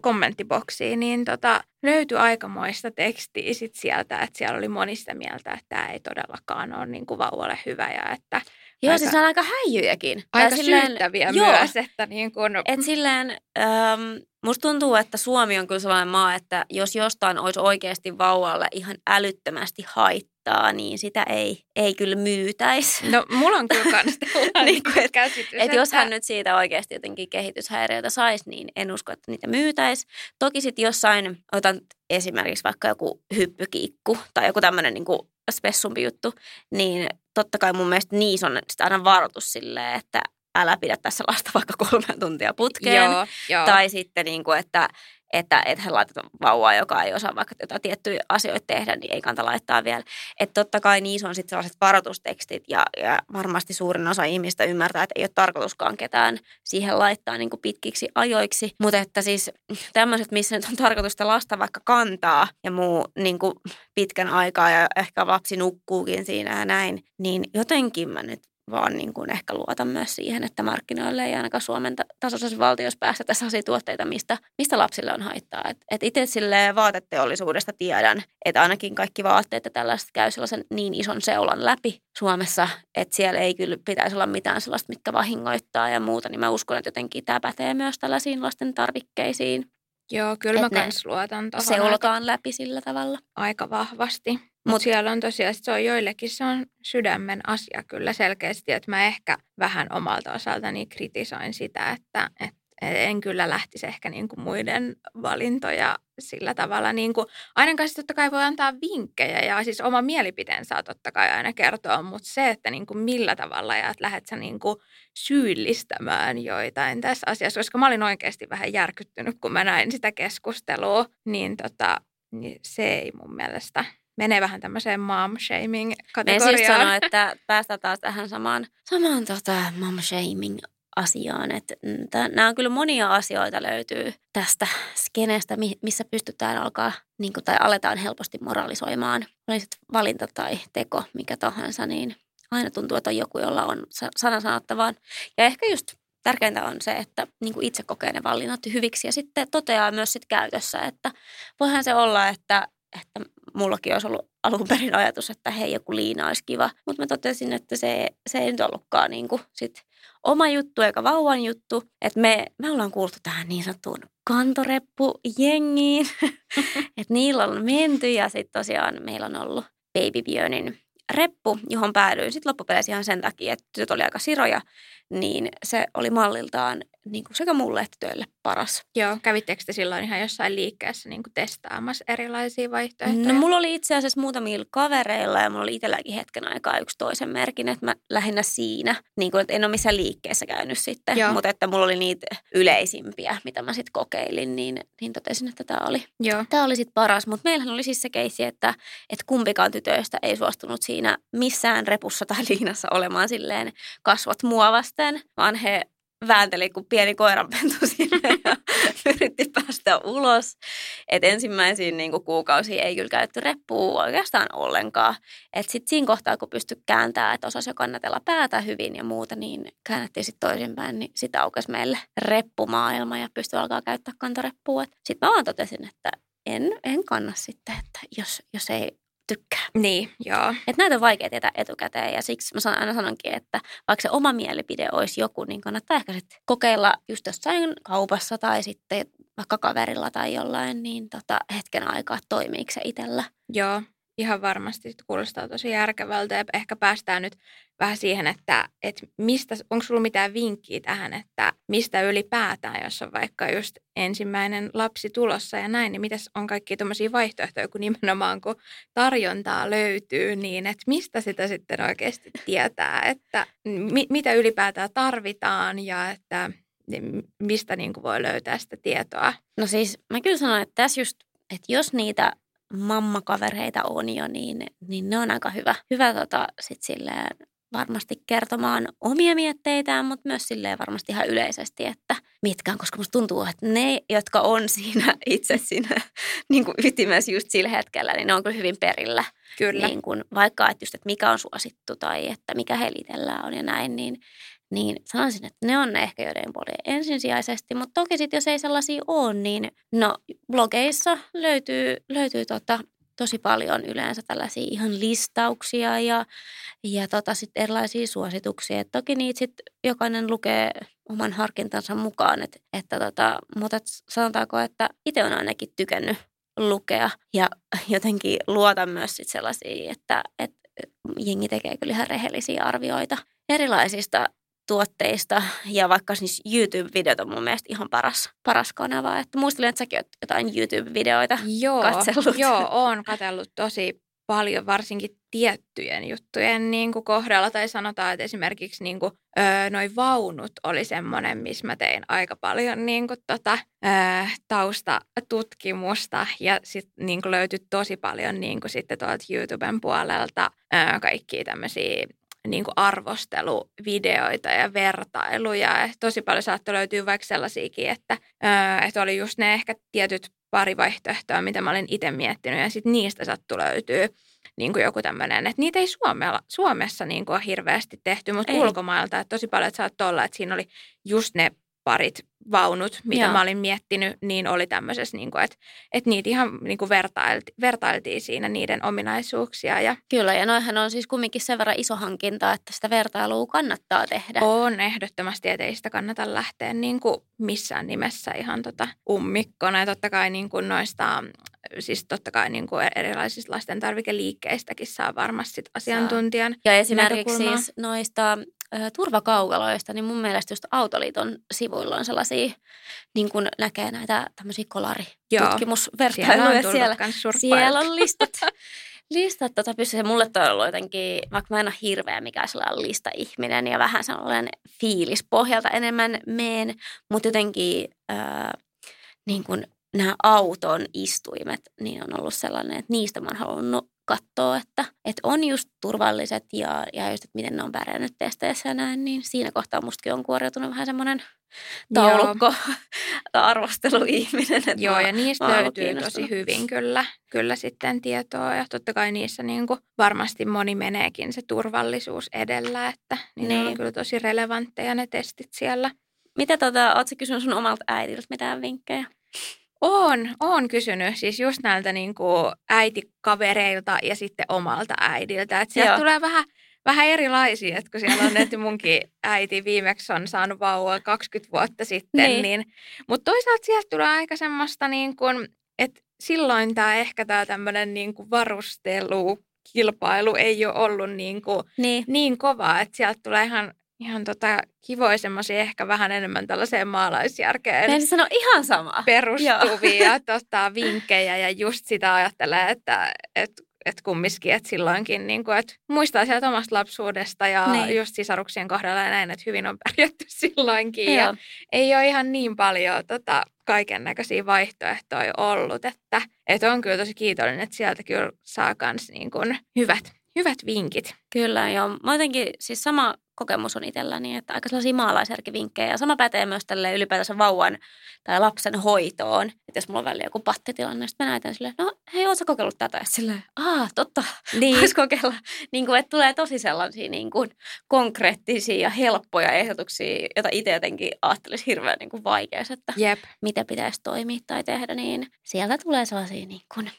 kommenttiboksiin, niin tota, löytyi aikamoista tekstiä sit sieltä, että siellä oli monista mieltä, että tämä ei todellakaan ole niin kuin vauvalle hyvä ja että Joo, aika, siis on aika häijyjäkin. Aika silleen, syyttäviä joo, myös. Että niin kun... Et silleen, äm, musta tuntuu, että Suomi on kyllä sellainen maa, että jos jostain olisi oikeasti vauvalle ihan älyttömästi haittaa, niin sitä ei, ei kyllä myytäisi. No mulla on kyllä kans *laughs* niin kuin, et, käsitys. Et että... jos hän nyt siitä oikeasti jotenkin kehityshäiriöitä saisi, niin en usko, että niitä myytäisi. Toki sitten jossain, otan esimerkiksi vaikka joku hyppykiikku tai joku tämmöinen niin spessumpi juttu, niin totta kai mun mielestä niissä on aina varoitus silleen, että älä pidä tässä lasta vaikka kolme tuntia putkeen. Joo, joo. Tai sitten, niin kuin, että että et he laitetaan vauvaa, joka ei osaa vaikka jotain tiettyjä asioita tehdä, niin ei kannata laittaa vielä. Että totta kai niissä on sitten sellaiset varoitustekstit ja, ja varmasti suurin osa ihmistä ymmärtää, että ei ole tarkoituskaan ketään siihen laittaa niin kuin pitkiksi ajoiksi. Mutta että siis tämmöiset, missä nyt on tarkoitusta lasta vaikka kantaa ja muu niin kuin pitkän aikaa ja ehkä lapsi nukkuukin siinä ja näin, niin jotenkin mä nyt vaan niin kuin ehkä luotan myös siihen, että markkinoille ei ainakaan Suomen tasoisessa valtiossa päästä sellaisia tuotteita, mistä, mistä lapsille on haittaa. Et, et itse sille vaateteollisuudesta tiedän, että ainakin kaikki vaatteet ja tällaiset käy sellaisen niin ison seulan läpi Suomessa, että siellä ei kyllä pitäisi olla mitään sellaista, mitkä vahingoittaa ja muuta, niin mä uskon, että jotenkin tämä pätee myös tällaisiin lasten tarvikkeisiin. Joo, kyllä mä kans luotan tuohon. Seulotaan läpi sillä tavalla. Aika vahvasti. Mutta Mut siellä on tosiaan, se on joillekin se on sydämen asia kyllä selkeästi, että mä ehkä vähän omalta osaltani kritisoin sitä, että, että en kyllä lähtisi ehkä niin kuin muiden valintoja sillä tavalla. Niin kuin, ainakaan siis totta kai voi antaa vinkkejä ja siis oma mielipiteen saa totta kai aina kertoa, mutta se, että niin kuin millä tavalla ja että lähdet sä niin kuin syyllistämään joitain tässä asiassa, koska mä olin oikeasti vähän järkyttynyt, kun mä näin sitä keskustelua, niin, tota, niin se ei mun mielestä menee vähän tämmöiseen mom shaming kategoriaan. Me siis sanoa, että päästään taas tähän samaan, samaan tota, mom shaming asiaan. Että nämä on kyllä monia asioita löytyy tästä skeneestä, missä pystytään alkaa niin kuin, tai aletaan helposti moralisoimaan. Oli valinta tai teko, mikä tahansa, niin aina tuntuu, että on joku, jolla on sana sanottavaan. Ja ehkä just tärkeintä on se, että niin kuin itse kokee ne valinnat hyviksi ja sitten toteaa myös sit käytössä, että voihan se olla, että, että mullakin olisi ollut alun perin ajatus, että hei, joku liina olisi kiva. Mutta mä totesin, että se, se ei nyt ollutkaan niin kuin sit oma juttu eikä vauvan juttu. Että me, me ollaan kuultu tähän niin sanottuun kantoreppu-jengiin. *laughs* että niillä on menty ja sitten tosiaan meillä on ollut Baby Björnin reppu, johon päädyin sitten loppupeleissä ihan sen takia, että tytöt oli aika siroja, niin se oli malliltaan niin kuin sekä mulle että työlle paras. Joo, kävittekö te silloin ihan jossain liikkeessä niin kuin testaamassa erilaisia vaihtoehtoja? No mulla oli itse asiassa muutamilla kavereilla ja mulla oli itselläkin hetken aikaa yksi toisen merkin, että mä lähinnä siinä, niin kuin, että en ole missään liikkeessä käynyt sitten, Joo. mutta että mulla oli niitä yleisimpiä, mitä mä sitten kokeilin, niin, niin totesin, että tämä oli, Joo. Tämä oli sitten paras. Mutta meillähän oli siis se keissi, että, että kumpikaan tytöistä ei suostunut siinä missään repussa tai *laughs* liinassa olemaan silleen kasvot muovasten, vaan he väänteli kuin pieni koiranpentu sinne ja *laughs* yritti päästä ulos. Et ensimmäisiin niin kuin kuukausiin ei kyllä käytetty reppua oikeastaan ollenkaan. Sitten siinä kohtaa, kun pystyi kääntämään, että osasi jo kannatella päätä hyvin ja muuta, niin käännettiin sitten toisinpäin, niin sitä aukesi meille reppumaailma ja pystyi alkaa käyttää kantoreppua. Sitten mä vaan totesin, että en, en kanna sitten, että jos, jos ei tykkää. Niin, joo. Että näitä on vaikea tietää etukäteen ja siksi mä aina sanonkin, että vaikka se oma mielipide olisi joku, niin kannattaa ehkä sitten kokeilla just jossain kaupassa tai sitten vaikka kaverilla tai jollain, niin tota, hetken aikaa toimiiko se itsellä. Joo, ihan varmasti kuulostaa tosi järkevältä ja ehkä päästään nyt vähän siihen, että, että mistä, onko sulla mitään vinkkiä tähän, että mistä ylipäätään, jos on vaikka just ensimmäinen lapsi tulossa ja näin, niin mitäs on kaikki tuommoisia vaihtoehtoja, kun nimenomaan kun tarjontaa löytyy, niin että mistä sitä sitten oikeasti tietää, että mi, mitä ylipäätään tarvitaan ja että mistä niin kuin voi löytää sitä tietoa? No siis mä kyllä sanon, että tässä just, että jos niitä mammakavereita on jo, niin, niin ne on aika hyvä, hyvä tota, sit silleen varmasti kertomaan omia mietteitään, mutta myös silleen varmasti ihan yleisesti, että mitkä on, koska musta tuntuu, että ne, jotka on siinä *laughs* itse siinä niin kuin ytimessä just sillä hetkellä, niin ne on kyllä hyvin perillä. Kyllä. Niin kuin, vaikka, että just, että mikä on suosittu tai että mikä helitellään on ja näin, niin, niin sanoisin, että ne on ne ehkä joiden puolella ensisijaisesti, mutta toki sitten jos ei sellaisia ole, niin no blogeissa löytyy, löytyy tota, tosi paljon yleensä tällaisia ihan listauksia ja, ja tota sit erilaisia suosituksia. Et toki niitä sitten jokainen lukee oman harkintansa mukaan, et, että tota, mutta et sanotaanko, että itse on ainakin tykännyt lukea ja jotenkin luotan myös sit sellaisia, että, että jengi tekee kyllä ihan rehellisiä arvioita erilaisista tuotteista ja vaikka siis YouTube-videot on mun mielestä ihan paras, paras kanava. Että muistelin, että säkin oot jotain YouTube-videoita joo, katsellut. Joo, oon katsellut tosi paljon, varsinkin tiettyjen juttujen niin kuin kohdalla. Tai sanotaan, että esimerkiksi niin kuin, öö, noi vaunut oli semmoinen, missä mä tein aika paljon niin kuin, tota, öö, taustatutkimusta. Ja sitten niin löytyi tosi paljon niin kuin, sitten tuolta YouTuben puolelta öö, kaikkia tämmöisiä niin kuin arvosteluvideoita ja vertailuja. Ja tosi paljon saattoi löytyä vaikka sellaisiakin, että, että oli just ne ehkä tietyt pari vaihtoehtoa, mitä mä olin itse miettinyt ja sitten niistä sattui löytyy niin kuin joku tämmöinen, että niitä ei Suomella, Suomessa niin kuin ole hirveästi tehty, mutta Ei. ulkomailta, että tosi paljon, että olla, että siinä oli just ne parit vaunut, mitä Joo. mä olin miettinyt, niin oli tämmöisessä, niin kuin, että, että niitä ihan niin kuin vertailti, vertailtiin siinä niiden ominaisuuksia ja Kyllä, ja noihän on siis kumminkin sen verran iso hankinta, että sitä vertailua kannattaa tehdä. on ehdottomasti, että ei sitä kannata lähteä niin kuin missään nimessä ihan tota ummikkona. Ja totta kai niin kuin noista, siis totta kai niin kuin erilaisista lasten tarvikeliikkeistäkin saa varmasti sit asiantuntijan. Ja esimerkiksi siis noista turvakaukaloista, niin mun mielestä just Autoliiton sivuilla on sellaisia, niin kuin näkee näitä tämmöisiä Joo, kolaritutkimusvertailuja Siellä on siellä. Siellä on listat. *laughs* listat tota pystyy. Mulle toi on ollut jotenkin, vaikka mä en ole hirveä mikään sellainen lista-ihminen ja vähän sellainen fiilispohjalta enemmän meen, mutta jotenkin ää, niin kuin nämä auton istuimet, niin on ollut sellainen, että niistä mä oon halunnut katsoa, että, että on just turvalliset ja, ja just, että miten ne on pärjännyt testeissä ja näin, niin siinä kohtaa mustakin on kuoriutunut vähän semmoinen taulukko *laughs* arvosteluihminen. Että Joo, mä- ja niistä löytyy tosi hyvin kyllä, kyllä sitten tietoa. Ja totta kai niissä niin kuin varmasti moni meneekin se turvallisuus edellä, että niin ne on Niin. kyllä tosi relevantteja ne testit siellä. Mitä tota, ootko kysynyt sun omalta äidiltä mitään vinkkejä? On, on kysynyt siis just näiltä niin kuin äitikavereilta ja sitten omalta äidiltä. Että sieltä Joo. tulee vähän, vähän erilaisia, että kun siellä on, että munkin äiti viimeksi on saanut vauvaa 20 vuotta sitten. Niin. Niin. Mutta toisaalta sieltä tulee aika semmoista, niin kuin, että silloin tämä ehkä tämä tämmöinen niin kuin varustelukilpailu ei ole ollut niin, kuin, Niin. niin kovaa, että sieltä tulee ihan, ihan tota kivoja semmoisia ehkä vähän enemmän tällaiseen maalaisjärkeen Mä en sano ihan samaa. perustuvia *laughs* tota, vinkkejä ja just sitä ajattelee, että et, et kumminkin, että silloinkin niin kuin, että muistaa sieltä omasta lapsuudesta ja Niin. just sisaruksien kohdalla ja näin, että hyvin on pärjätty *laughs* silloinkin. Ja ei ole ihan niin paljon tota, kaiken näköisiä vaihtoehtoja ollut, että, että on kyllä tosi kiitollinen, että sieltä kyllä saa myös niin kuin hyvät, hyvät vinkit. Kyllä, joo. Mä jotenkin, siis sama kokemus on itselläni, että aika sellaisia maalaisjärkivinkkejä. Ja sama pätee myös tälle ylipäätänsä vauvan tai lapsen hoitoon. Että jos mulla on välillä joku pattitilanne, sitten mä näytän silleen, no hei, ootko kokeillut tätä? Ja silleen, aa, totta, Niin. vois kokeilla. Niin kuin, että tulee tosi sellaisia niin kuin, konkreettisia ja helppoja ehdotuksia, joita itse jotenkin ajattelisi hirveän niin kuin vaikeassa, että Jep. mitä pitäisi toimia tai tehdä, niin sieltä tulee sellaisia niin kuin,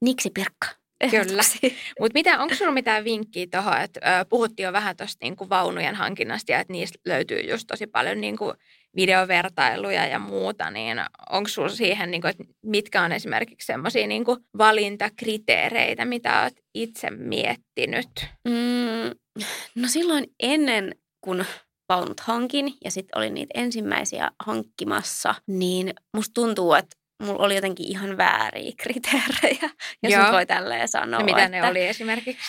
niksi pirkka. Kyllä. *laughs* Mutta mitä, onko sulla mitään vinkkiä tuohon, että puhuttiin jo vähän tuosta niinku vaunujen hankinnasta ja että niistä löytyy just tosi paljon niinku videovertailuja ja muuta, niin onko sulla siihen, niinku, että mitkä on esimerkiksi semmoisia niinku valintakriteereitä, mitä olet itse miettinyt? Mm, no silloin ennen, kun vaunut hankin ja sitten olin niitä ensimmäisiä hankkimassa, niin musta tuntuu, että mulla oli jotenkin ihan vääriä *laughs* kriteerejä, jos Joo. nyt voi tälleen sanoa. No, mitä että, ne oli esimerkiksi?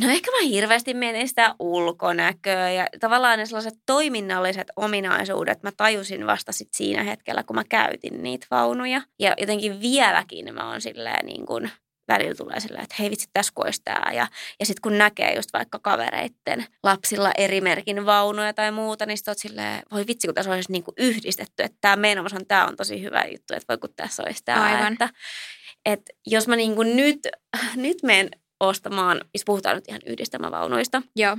No ehkä mä hirveästi mietin sitä ulkonäköä ja tavallaan ne sellaiset toiminnalliset ominaisuudet mä tajusin vasta sit siinä hetkellä, kun mä käytin niitä vaunuja. Ja jotenkin vieläkin mä oon silleen niin kuin välillä tulee silleen, että hei vitsi, tässä olisi tää. Ja, ja sitten kun näkee just vaikka kavereitten lapsilla eri merkin vaunuja tai muuta, niin sit oot silleen, voi vitsi, kun tässä olisi niin kuin yhdistetty, että tämä meidän on, tämä on tosi hyvä juttu, että voi kun tässä olisi tämä. Aivan. Että, että jos mä niin kuin nyt, nyt menen ostamaan, jos puhutaan nyt ihan yhdistelmävaunuista, Joo.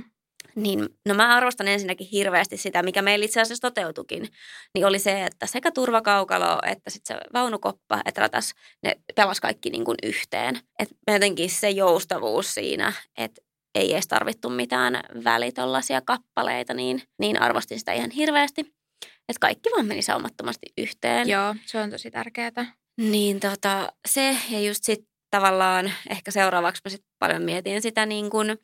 Niin no mä arvostan ensinnäkin hirveästi sitä, mikä meillä itse asiassa toteutukin, niin oli se, että sekä turvakaukalo että sitten se vaunukoppa, että ratas, ne pelas kaikki niin kuin yhteen. Et jotenkin se joustavuus siinä, että ei edes tarvittu mitään välitollaisia kappaleita, niin, niin arvostin sitä ihan hirveästi. Että kaikki vaan meni saumattomasti yhteen. Joo, se on tosi tärkeää. Niin tota, se ja just sitten tavallaan ehkä seuraavaksi mä sit paljon mietin sitä niin kuin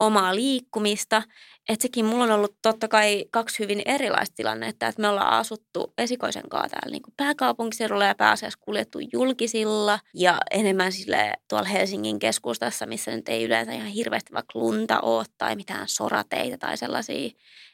omaa liikkumista. Että sekin mulla on ollut totta kai kaksi hyvin erilaista tilannetta, että me ollaan asuttu esikoisen kanssa täällä niin kuin pääkaupunkiseudulla ja pääasiassa kuljettu julkisilla ja enemmän sille tuolla Helsingin keskustassa, missä nyt ei yleensä ihan hirveästi vaikka lunta ole tai mitään sorateitä tai sellaisia,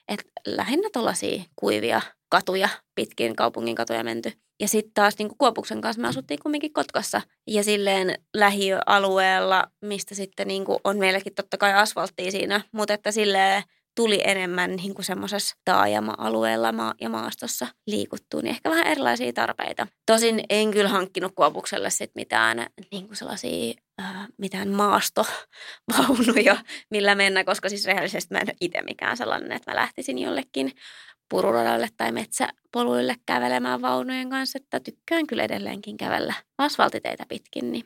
että lähinnä tuollaisia kuivia katuja, pitkin kaupungin katuja menty. Ja sitten taas niin Kuopuksen kanssa me asuttiin kumminkin Kotkassa ja silleen lähiöalueella, mistä sitten niin on meilläkin totta kai asfalttia siinä, mutta että silleen tuli enemmän niin semmoisessa taajama-alueella maa- ja maastossa liikuttua, niin ehkä vähän erilaisia tarpeita. Tosin en kyllä hankkinut Kuopukselle sit mitään niin sellaisia äh, mitään maastovaunuja, millä mennä, koska siis rehellisesti mä en ole itse mikään sellainen, että mä lähtisin jollekin pururadalle tai metsäpoluille kävelemään vaunujen kanssa, että tykkään kyllä edelleenkin kävellä asfaltiteitä pitkin, niin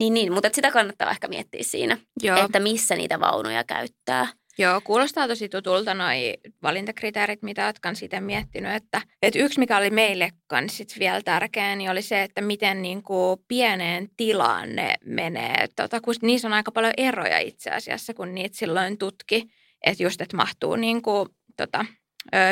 niin, niin mutta sitä kannattaa ehkä miettiä siinä, Joo. että missä niitä vaunuja käyttää. Joo, kuulostaa tosi tutulta noi valintakriteerit, mitä olet kanssa itse miettinyt. Että, että yksi, mikä oli meille kanssa sit vielä tärkeä, niin oli se, että miten niin kuin pieneen tilaan ne menee. Tota, kun niissä on aika paljon eroja itse asiassa, kun niitä silloin tutki. Että just, että mahtuu niin kuin, tota,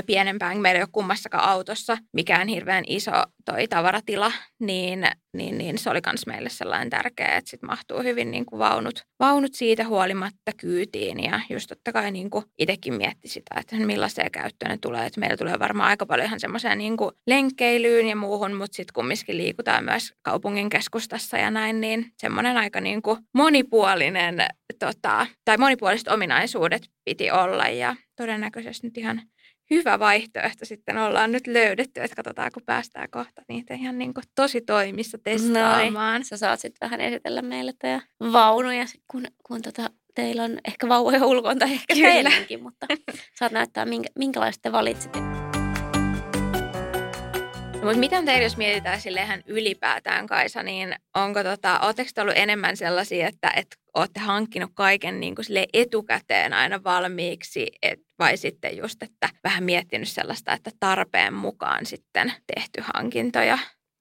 pienempään, meillä ei ole kummassakaan autossa mikään hirveän iso toi tavaratila, niin, niin, niin se oli myös meille sellainen tärkeä, että sit mahtuu hyvin niin kuin vaunut, vaunut siitä huolimatta kyytiin. Ja just totta kai niin kuin itsekin mietti sitä, että millaiseen käyttöön ne tulee, että meillä tulee varmaan aika paljon ihan semmoiseen niin kuin lenkkeilyyn ja muuhun, mutta sitten kumminkin liikutaan myös kaupungin keskustassa ja näin, niin semmoinen aika niin kuin monipuolinen tota, tai monipuoliset ominaisuudet piti olla. Ja todennäköisesti nyt ihan hyvä vaihtoehto sitten ollaan nyt löydetty, että katsotaan kun päästään kohta niitä ihan niin kuin tosi toimissa testaamaan. Noin. Sä saat sitten vähän esitellä meille teidän vaunuja, kun, kun tota, teillä on ehkä vauvoja ulkoon tai ehkä teilläkin, mutta saat näyttää minkä, minkälaiset te valitsitte. No, mutta miten teillä, jos mietitään sillehän ylipäätään, Kaisa, niin onko tota, oletteko ollut enemmän sellaisia, että, että olette hankkinut kaiken niin kuin sille etukäteen aina valmiiksi, et, vai sitten just, että vähän miettinyt sellaista, että tarpeen mukaan sitten tehty hankintoja?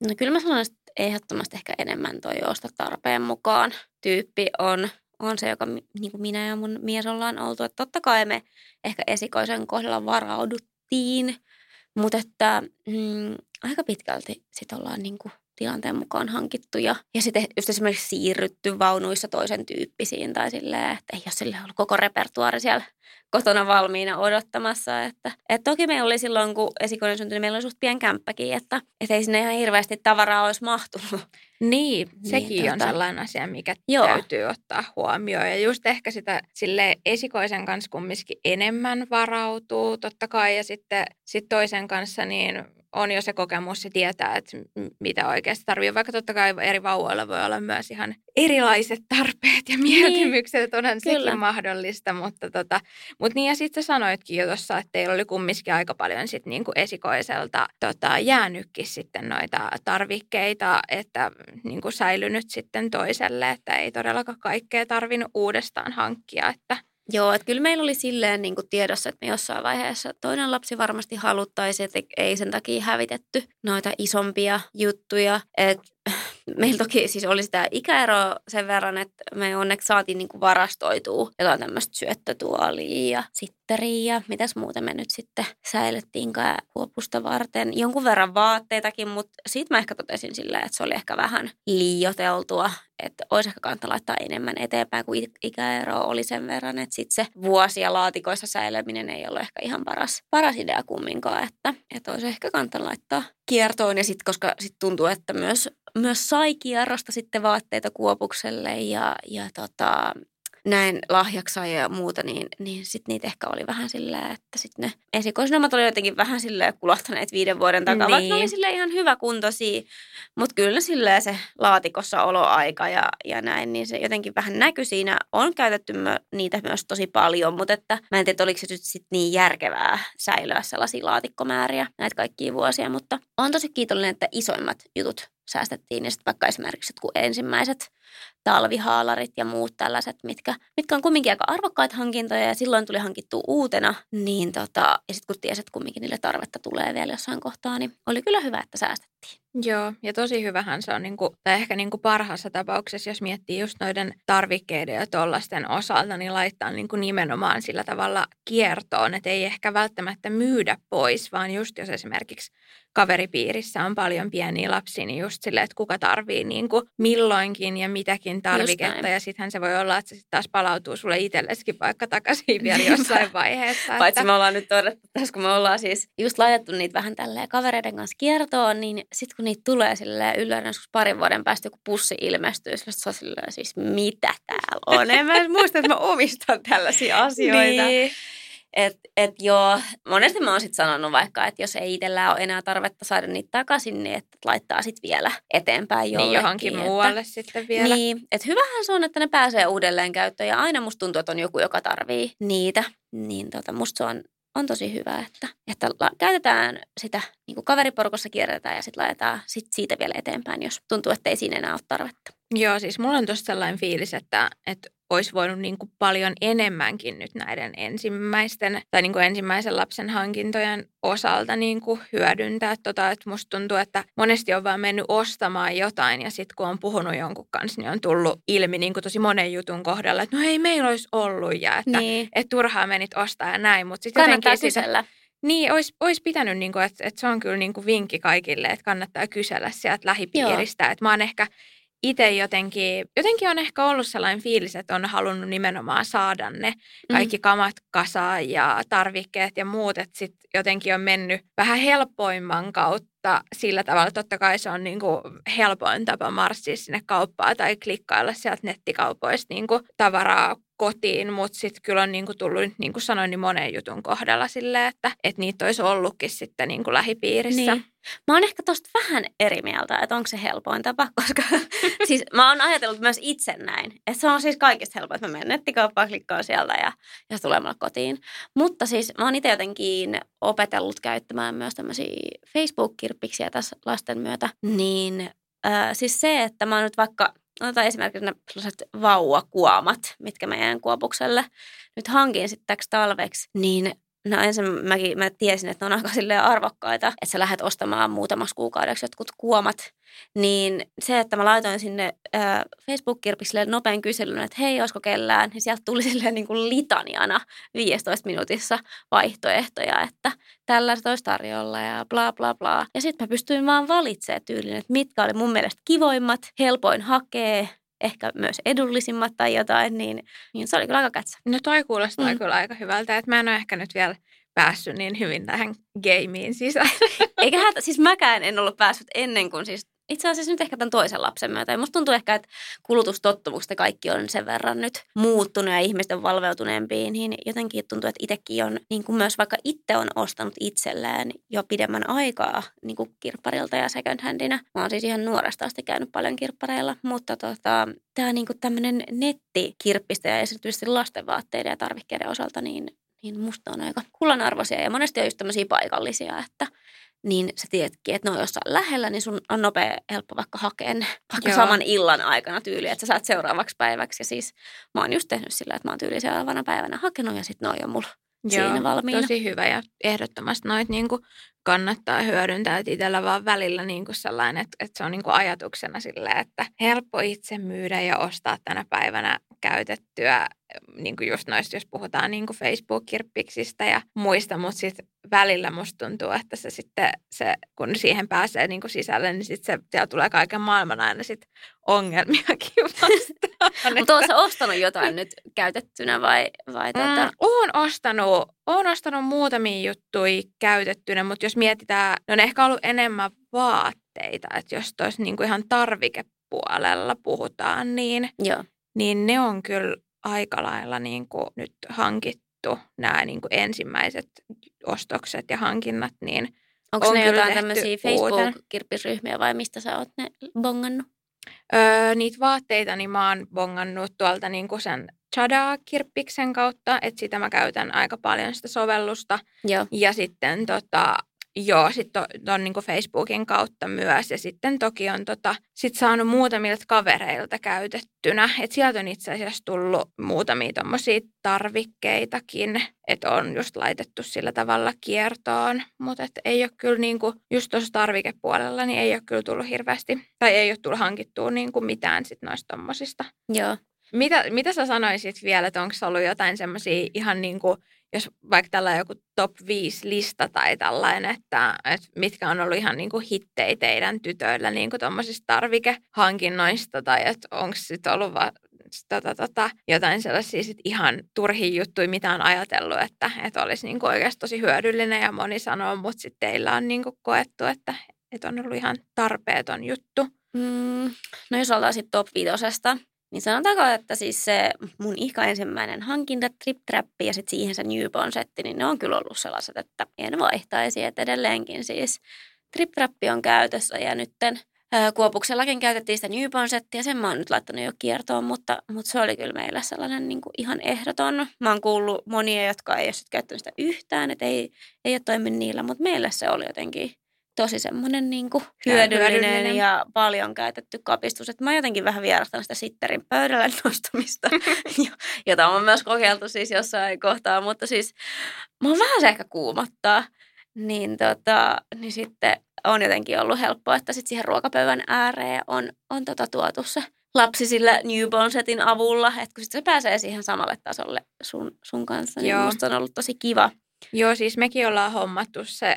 No kyllä mä sanoisin, että ehdottomasti ehkä enemmän toi osta tarpeen mukaan. Tyyppi on, on se, joka niin kuin minä ja mun mies ollaan oltu. Että totta kai me ehkä esikoisen kohdalla varauduttiin, mutta että mm, aika pitkälti sitten ollaan niin kuin tilanteen mukaan hankittu ja, ja sitten just esimerkiksi siirrytty vaunuissa toisen tyyppisiin tai silleen, että ei ole sille ollut koko repertuaari siellä kotona valmiina odottamassa. Että, että toki meillä oli silloin, kun esikoinen syntyi, niin meillä oli suht pien kämppäkin, että, että ei sinne ihan hirveästi tavaraa olisi mahtunut. *laughs* Niin, sekin niin, on tota, sellainen asia, mikä joo. täytyy ottaa huomioon. Ja just ehkä sitä sille esikoisen kanssa kumminkin enemmän varautuu totta kai. Ja sitten sit toisen kanssa niin on jo se kokemus ja tietää, että mitä oikeasti tarvii. Vaikka totta kai eri vauvoilla voi olla myös ihan erilaiset tarpeet ja niin, mieltymykset, niin, onhan kyllä. sekin mahdollista. Mutta, tota, mutta niin ja sitten sä sanoitkin jo tuossa, että teillä oli kumminkin aika paljon sit niinku esikoiselta tota, jäänytkin sitten noita tarvikkeita, että niinku säilynyt sitten toiselle, että ei todellakaan kaikkea tarvinnut uudestaan hankkia, että – Joo, että kyllä meillä oli silleen niin kuin tiedossa, että me jossain vaiheessa toinen lapsi varmasti haluttaisi, että ei sen takia hävitetty noita isompia juttuja. Että meillä toki siis oli sitä ikäeroa sen verran, että me onneksi saatiin niin kuin varastoitua jotain tämmöistä syöttötuolia ja sitteriä ja mitäs muuta me nyt sitten säilyttiinkään kuopusta varten. Jonkun verran vaatteitakin, mutta sitten mä ehkä totesin silleen, että se oli ehkä vähän liioteltua, että olisi ehkä kannattaa laittaa enemmän eteenpäin, kun ikäero oli sen verran, että sitten se vuosia laatikoissa säilyminen ei ollut ehkä ihan paras, paras idea kumminkaan, että, että olisi ehkä kannattaa laittaa kiertoon ja sitten koska sit tuntuu, että myös, myös sai kierrosta sitten vaatteita Kuopukselle ja, ja tota, näin lahjaksa ja muuta, niin, niin sitten niitä ehkä oli vähän silleen, että sitten ne esikoisnomat oli jotenkin vähän silleen kulahtaneet viiden vuoden takaa, niin. vaikka ne oli silleen ihan hyvä kuntosi, mutta kyllä silleen se laatikossa oloaika ja, ja näin, niin se jotenkin vähän näkyi siinä. On käytetty mö, niitä myös tosi paljon, mutta että mä en tiedä, oliko se nyt sitten niin järkevää säilyä sellaisia laatikkomääriä näitä kaikkia vuosia, mutta on tosi kiitollinen, että isoimmat jutut säästettiin. Ja sitten vaikka esimerkiksi kun ensimmäiset talvihaalarit ja muut tällaiset, mitkä, mitkä on kumminkin aika arvokkaita hankintoja ja silloin tuli hankittu uutena, niin tota, ja sitten kun tiesit, kumminkin niille tarvetta tulee vielä jossain kohtaa, niin oli kyllä hyvä, että säästettiin. Joo, ja tosi hyvähän se on, niin kuin, tai ehkä niin kuin parhaassa tapauksessa, jos miettii just noiden tarvikkeiden ja tuollaisten osalta, niin laittaa niin kuin nimenomaan sillä tavalla kiertoon, että ei ehkä välttämättä myydä pois, vaan just jos esimerkiksi kaveripiirissä on paljon pieniä lapsia, niin just silleen, että kuka tarvii niin kuin milloinkin ja mitäkin tarviketta. Ja sittenhän se voi olla, että se taas palautuu sulle itsellesikin vaikka takaisin vielä jossain vaiheessa. Paitsi että... me ollaan nyt todettu tässä, kun me ollaan siis just laitettu niitä vähän tälleen kavereiden kanssa kiertoon, niin sitten kun niitä tulee silleen yleensä joskus parin vuoden päästä joku pussi ilmestyy, sillä se on silleen siis mitä täällä on. En mä muista, että mä omistan tällaisia asioita. niin. Et, et joo, monesti mä oon sitten sanonut vaikka, että jos ei itsellä ole enää tarvetta saada niitä takaisin, niin että laittaa sitten vielä eteenpäin jollekin. Niin johonkin että, muualle sitten vielä. Niin, että hyvähän se on, että ne pääsee uudelleen käyttöön ja aina musta tuntuu, että on joku, joka tarvii niitä. Niin tota, musta se on, on tosi hyvä, että, että la, käytetään sitä, niin kuin kaveriporukossa kierretään ja sitten laitetaan sit siitä vielä eteenpäin, jos tuntuu, että ei siinä enää ole tarvetta. Joo, siis mulla on tuossa sellainen fiilis, että, että olisi voinut niin kuin paljon enemmänkin nyt näiden ensimmäisten tai niin kuin ensimmäisen lapsen hankintojen osalta niin kuin hyödyntää. Tota, että musta tuntuu, että monesti on vaan mennyt ostamaan jotain ja sitten kun on puhunut jonkun kanssa, niin on tullut ilmi niin kuin tosi monen jutun kohdalla, että no ei meillä olisi ollut ja että, Niin. että turhaa menit ostaa ja näin. Mutta sitten Kannattaa jotenkin kysellä. niin, olisi, olisi pitänyt, niin kuin, että, että se on kyllä niin kuin vinkki kaikille, että kannattaa kysellä sieltä lähipiiristä. Että mä oon ehkä itse jotenkin, jotenkin on ehkä ollut sellainen fiilis, että on halunnut nimenomaan saada ne kaikki kamat kasaan ja tarvikkeet ja muut, että sitten jotenkin on mennyt vähän helpoimman kautta sillä tavalla. Totta kai se on niin kuin helpoin tapa marssia sinne kauppaan tai klikkailla sieltä nettikaupoista niin kuin tavaraa kotiin, mutta sitten kyllä on niinku tullut, niin kuin sanoin, niin monen jutun kohdalla silleen, että, että niitä olisi ollutkin sitten niinku lähipiirissä. Niin. Mä oon ehkä tosta vähän eri mieltä, että onko se helpoin tapa, *laughs* koska *laughs* siis mä oon ajatellut myös itse näin. Että se on siis kaikista helpoin, että mä menen nettikauppaan, klikkaan sieltä ja, ja tulee mulle kotiin. Mutta siis mä oon itse jotenkin opetellut käyttämään myös tämmöisiä Facebook-kirppiksiä tässä lasten myötä. Niin äh, siis se, että mä oon nyt vaikka, otetaan esimerkiksi ne sellaiset vauvakuomat, mitkä meidän kuopukselle nyt hankin sitten täksi talveksi, niin No ensin mäkin, mä tiesin, että ne on aika silleen arvokkaita, että sä lähdet ostamaan muutamaksi kuukaudeksi jotkut kuomat. Niin se, että mä laitoin sinne äh, Facebook-kirpikselle nopean kyselyn, että hei, olisiko kellään, niin sieltä tuli *laughs* silleen niin kuin litaniana 15 minuutissa vaihtoehtoja, että tällaista olisi tarjolla ja bla bla bla. Ja sitten mä pystyin vaan valitsemaan tyylin, että mitkä oli mun mielestä kivoimmat, helpoin hakee, ehkä myös edullisimmat tai jotain, niin, niin se oli kyllä aika kätsä. No toi kuulostaa Mm. kyllä aika hyvältä, että mä en ole ehkä nyt vielä päässyt niin hyvin tähän gameen sisään. Eikä hätä, siis mäkään en ollut päässyt ennen kuin siis itse asiassa nyt ehkä tämän toisen lapsen myötä. Ja musta tuntuu ehkä, että kulutustottumukset ja kaikki on sen verran nyt muuttunut ja ihmiset on valveutuneempiin, niin jotenkin tuntuu, että itsekin on, niin kuin myös vaikka itse on ostanut itselleen jo pidemmän aikaa niin kuin kirpparilta ja second handina. Mä oon siis ihan nuoresta asti käynyt paljon kirppareilla, mutta tota, tämä niin tämmöinen nettikirppistä ja erityisesti lastenvaatteiden ja tarvikkeiden osalta, niin niin musta on aika kullanarvoisia ja monesti on just tämmöisiä paikallisia, että niin sä tiedätkin, että ne on jossain lähellä, niin sun on nopea, helppo vaikka hakea ne vaikka Joo. saman illan aikana tyyli, että sä saat seuraavaksi päiväksi. Ja siis mä oon just tehnyt sillä, että mä oon tyyli seuraavana päivänä hakenut ja sitten ne on jo mulla siinä valmiina. tosi hyvä ja ehdottomasti noit niinku kannattaa hyödyntää, että itsellä vaan välillä niinku sellainen, että, että se on niinku ajatuksena silleen, että helppo itse myydä ja ostaa tänä päivänä käytettyä, niin kuin just noista, jos puhutaan niin kuin Facebook-kirppiksistä ja muista, mutta sitten välillä musta tuntuu, että se sitten, se, kun siihen pääsee niin kuin sisälle, niin sitten se, siellä tulee kaiken maailman aina sit ongelmiakin *laughs* vastaan. Mutta sä ostanut jotain nyt käytettynä vai, vai tota? Mm, oon ostanut, oon ostanut muutamia juttuja käytettynä, mutta jos mietitään, ne on ehkä ollut enemmän vaatteita, että jos tuossa niinku ihan tarvikepuolella puhutaan, niin, Joo. niin ne on kyllä aika lailla niinku nyt hankittu, nämä niinku ensimmäiset ostokset ja hankinnat, niin Onko On ne kyllä jotain tämmöisiä. Facebook-kirppisryhmiä vai mistä sä oot ne bongannut? Öö, niitä vaatteita niin mä oon bongannut tuolta niinku sen Chada-kirppiksen kautta, että sitä mä käytän aika paljon sitä sovellusta. Joo. Ja sitten tota, joo, sitten tuon niinku Facebookin kautta myös. Ja sitten toki on tota, sit saanut muutamilta kavereilta käytettynä. Että sieltä on itse asiassa tullut muutamia tommosia tarvikkeitakin. Että on just laitettu sillä tavalla kiertoon. Mutta ei ole kyllä niinku, just tuossa tarvikepuolella, niin ei ole kyllä tullut hirveästi. Tai ei ole tullut hankittua niinku mitään sit noista tommosista. Joo. Mitä, mitä sä sanoisit vielä, että onko ollut jotain semmoisia ihan niin kuin, jos vaikka tällä joku top 5 lista tai tällainen, että, että mitkä on ollut ihan niin kuin hittejä teidän tytöillä niin kuin tarvikehankinnoista tai että onko sitten ollut va, tota, tota, jotain sellaisia sit ihan turhia juttuja, mitä on ajatellut, että, että olisi niin oikeasti tosi hyödyllinen ja moni sanoo, mutta sitten teillä on niin koettu, että, että on ollut ihan tarpeeton juttu. Mm, no jos ollaan sitten top viitosesta, Niin sanotaanko, että siis se mun ihka ensimmäinen hankinta, Trip Trappi ja sitten siihen se Newborn-setti, niin ne on kyllä ollut sellaiset, että en vaihtaisi. Että edelleenkin siis Trip Trappi on käytössä ja nytten Kuopuksellakin käytettiin sitä Newborn-settiä, sen mä oon nyt laittanut jo kiertoon, mutta, mutta se oli kyllä meillä sellainen niin kuin ihan ehdoton. Mä oon kuullut monia, jotka ei ole sit käyttänyt sitä yhtään, että ei, ei ole toiminut niillä, mutta meille se oli jotenkin tosi semmoinen niin kuin hyödyllinen, hyödyllinen ja paljon käytetty kapistus. Että mä jotenkin vähän vierastan sitä sitterin pöydälle *laughs* nostamista, *laughs* jota on myös kokeiltu siis jossain kohtaa, mutta siis mä oon vähän se ehkä kuumottaa. Niin, tota, niin sitten on jotenkin ollut helppoa, että sitten siihen ruokapöydän ääreen on, on tota tuotu se lapsi sillä newborn setin avulla, että kun sitten se pääsee siihen samalle tasolle sun, sun kanssa, niin Joo. musta on ollut tosi kiva. Joo, siis mekin ollaan hommattu se,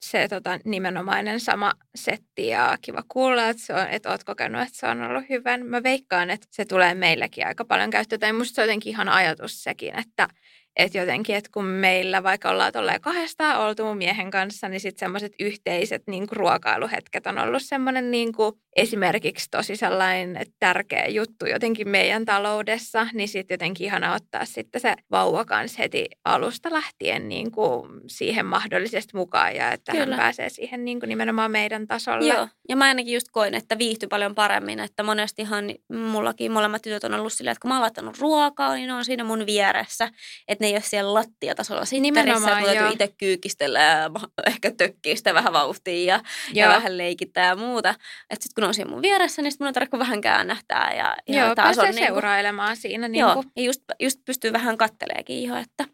se tota, nimenomainen sama setti ja kiva kuulla, että, se on, että oot kokenut, että se on ollut hyvän. Mä veikkaan, että se tulee meillekin aika paljon käyttöön. Tai musta se on jotenkin ihan ajatus sekin, että että jotenkin, että kun meillä vaikka ollaan tolleen kahdestaan oltu mun miehen kanssa, niin sitten semmoiset yhteiset niin kuin ruokailuhetket on ollut semmoinen niin kuin esimerkiksi tosi sellainen tärkeä juttu jotenkin meidän taloudessa, niin sitten jotenkin ihana ottaa sitten se vauva kanssa heti alusta lähtien niin kuin siihen mahdollisesti mukaan ja että Kyllä. hän pääsee siihen niin kuin nimenomaan meidän tasolle. Joo, ja mä ainakin just koin, että viihtyi paljon paremmin, että monestihan mullakin molemmat tytöt on ollut silleen, että kun mä oon laittanut ruokaa, niin ne on siinä mun vieressä, että ne ei ole siellä lattiatasolla sitterissä, että täytyy itse kyykistellä ja ehkä tökkii sitä vähän vauhtia ja, ja vähän leikittää ja muuta. Että sitten kun on siinä mun vieressä, niin sitten mun on vähän käännähtää. Ja, ja joo, taas on niin seurailemaan siinä. Niin joo, kuin. ja just, just pystyy vähän katteleekin jo, että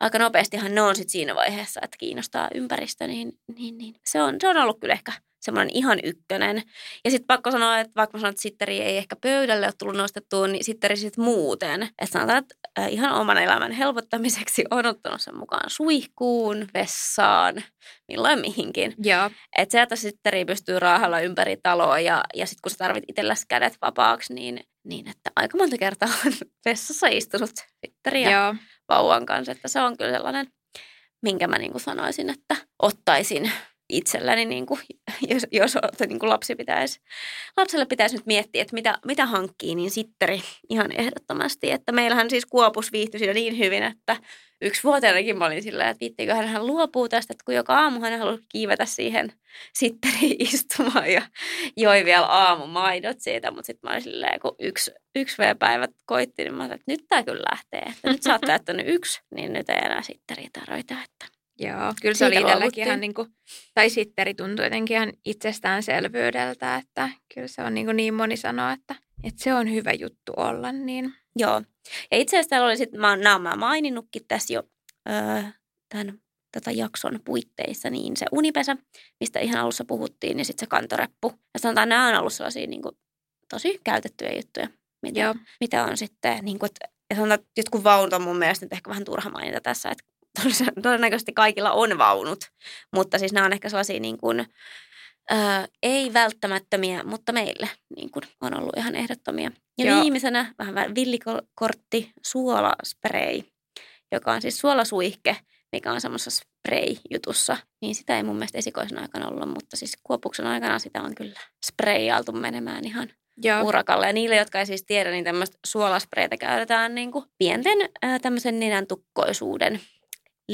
aika nopeastihan ne on sitten siinä vaiheessa, että kiinnostaa ympäristö, niin, niin, niin. Se, on, se on ollut kyllä ehkä – semmoinen ihan ykkönen. Ja sitten pakko sanoa, että vaikka mä sanon, että sitteri ei ehkä pöydälle ole tullut nostettua, niin sitteri sitten muuten. Että sanotaan, että ihan oman elämän helpottamiseksi on ottanut sen mukaan suihkuun, vessaan, milloin mihinkin. Joo. Että se, että sitteri pystyy raahalla ympäri taloa ja, ja sitten kun sä tarvit itselläsi kädet vapaaksi, niin, niin että aika monta kertaa on *laughs* vessassa istunut sitteri ja Joo. vauvan kanssa. Että se on kyllä sellainen, minkä mä niin kuin sanoisin, että ottaisin itselläni, niin kuin, *laughs* jos, jos niin kuin lapsi pitäisi, lapselle pitäisi nyt miettiä, että mitä, mitä hankkii, niin sitteri ihan ehdottomasti. Että meillähän siis Kuopus viihtyi siinä niin hyvin, että yksi vuotenakin mä olin sillä, että viittiinkö hän luopuu tästä, että kun joka aamu hän halusi kiivetä siihen sitteriin *laughs* istumaan ja joi vielä aamumaidot siitä, mutta sitten mä olin silleen, kun yksi, yksi V-päivä koitti, niin mä olin, että nyt tämä kyllä lähtee. Että nyt sä oot *laughs* täyttänyt yksi, niin nyt ei enää sitteri tarvita, että Joo, kyllä se oli itselläkin ihan niin kuin, tai sitteri tuntui jotenkin ihan itsestäänselvyydeltä, että kyllä se on niin, kuin niin moni sanoo, että, että se on hyvä juttu olla. Niin. Joo, ja itse asiassa täällä oli sitten, mä, nämä mä maininnutkin tässä jo öö, tämän tätä jakson puitteissa, niin se unipesä, mistä ihan alussa puhuttiin, niin sitten se kantoreppu. Ja sanotaan, nämä on ollut sellaisia niin kuin, tosi käytettyjä juttuja, mitä, Joo. mitä on sitten, niin kuin, että, ja sanotaan, että jotkut vaunut on mun mielestä nyt ehkä vähän turha mainita tässä, että todennäköisesti kaikilla on vaunut, mutta siis nämä on ehkä sellaisia niin kuin, ö, ei välttämättömiä, mutta meille niin kuin on ollut ihan ehdottomia. Ja Joo. viimeisenä vähän villikortti suolaspray, joka on siis suolasuihke, mikä on semmoisessa spray-jutussa, niin sitä ei mun mielestä esikoisen aikana ollut, mutta siis kuopuksen aikana sitä on kyllä sprayailtu menemään ihan Joo. urakalle. Ja niille, jotka ei siis tiedä, niin tämmöistä suolaspreitä käytetään niin kuin pienten äh, tämmöisen nenän tukkoisuuden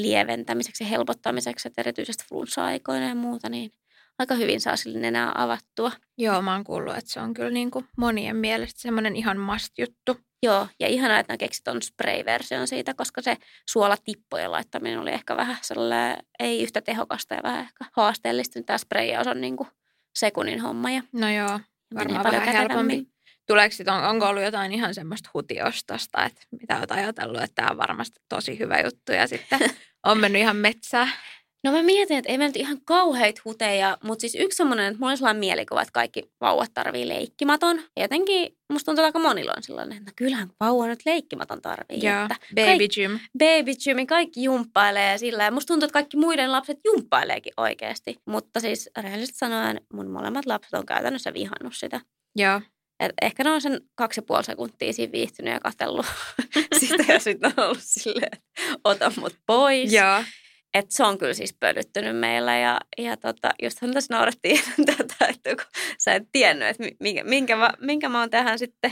lieventämiseksi ja helpottamiseksi, että erityisesti flunssa-aikoina ja muuta, niin aika hyvin saa sille enää avattua. Joo, mä oon kuullut, että se on kyllä niin kuin monien mielestä semmoinen ihan must-juttu. Joo, ja ihanaa, että keksit on spray-version siitä, koska se suolatippojen laittaminen oli ehkä vähän sellainen, ei yhtä tehokasta ja vähän ehkä haasteellista. Tämä sprayaus on niin kuin sekunnin homma. Ja no joo, varmaan vähän helpompi. Tuleeko sit, on, onko ollut jotain ihan semmoista hutiostosta, että mitä olet ajatellut, että tämä on varmasti tosi hyvä juttu ja sitten *laughs* on mennyt ihan metsään? No mä mietin, että ei me nyt ihan kauheita huteja, mutta siis yksi semmoinen, että mulla on sellainen mielikuva, että kaikki vauvat tarvii leikkimaton. Ja jotenkin musta tuntuu aika monilla on sellainen, että no kyllähän vauva nyt leikkimaton tarvii. Joo, että baby kaikki, gym. Baby gym, kaikki jumppailee sillä. Ja musta tuntuu, että kaikki muiden lapset jumppaileekin oikeasti. Mutta siis rehellisesti sanoen mun molemmat lapset on käytännössä vihannut sitä. Joo. Et ehkä ne on sen kaksi ja puoli sekuntia siinä viihtynyt ja katsellut *laughs* sitä ja sitten on ollut silleen, ota mut pois. Joo. Et se on kyllä siis pölyttynyt meillä ja, ja tota, justhan tässä naurettiin *laughs* tätä, että kun sä et tiennyt, että minkä, minkä, mä, minkä mä oon tähän sitten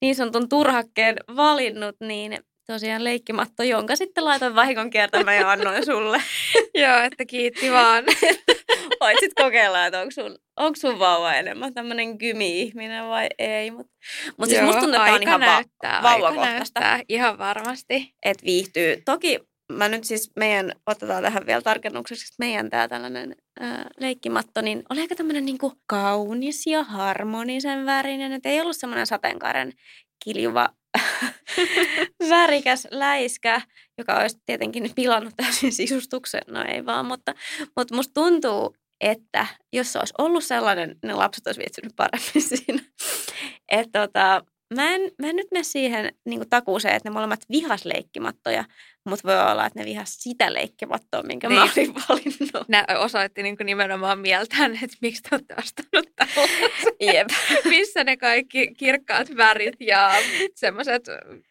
niin sanotun turhakkeen valinnut, niin tosiaan leikkimatto, jonka sitten laitoin vahingon kiertämään ja annoin sulle. *laughs* Joo, että kiitti vaan. *laughs* Voit sitten kokeilla, että onko sun, onko sun vauva enemmän tämmöinen kymi-ihminen vai ei. Mutta mut siis musta tuntuu, että on ihan näyttää, va- vauvakohtaista. Näyttää, ihan varmasti. Että viihtyy. Toki mä nyt siis meidän, otetaan tähän vielä tarkennukseksi, että meidän tämä tällainen ää, leikkimatto, niin oli aika tämmöinen niin kaunis ja harmonisen värinen. Että ei ollut semmoinen sateenkaaren kiljuva *laughs* värikäs läiskä, joka olisi tietenkin pilannut täysin sisustuksen. No ei vaan, mutta, mutta musta tuntuu, että jos se olisi ollut sellainen, ne lapset olisi viettynyt paremmin *laughs* siinä. Että tota, mä, en, mä en nyt mene siihen niin takuuseen, että ne molemmat vihas leikkimattoja, mutta voi olla, että ne vihas sitä leikkimattoa, minkä niin. mä olin valinnut. Nämä osoitti niin nimenomaan mieltään, että miksi te olette ostanut Jep. *laughs* Missä ne kaikki kirkkaat värit ja semmoiset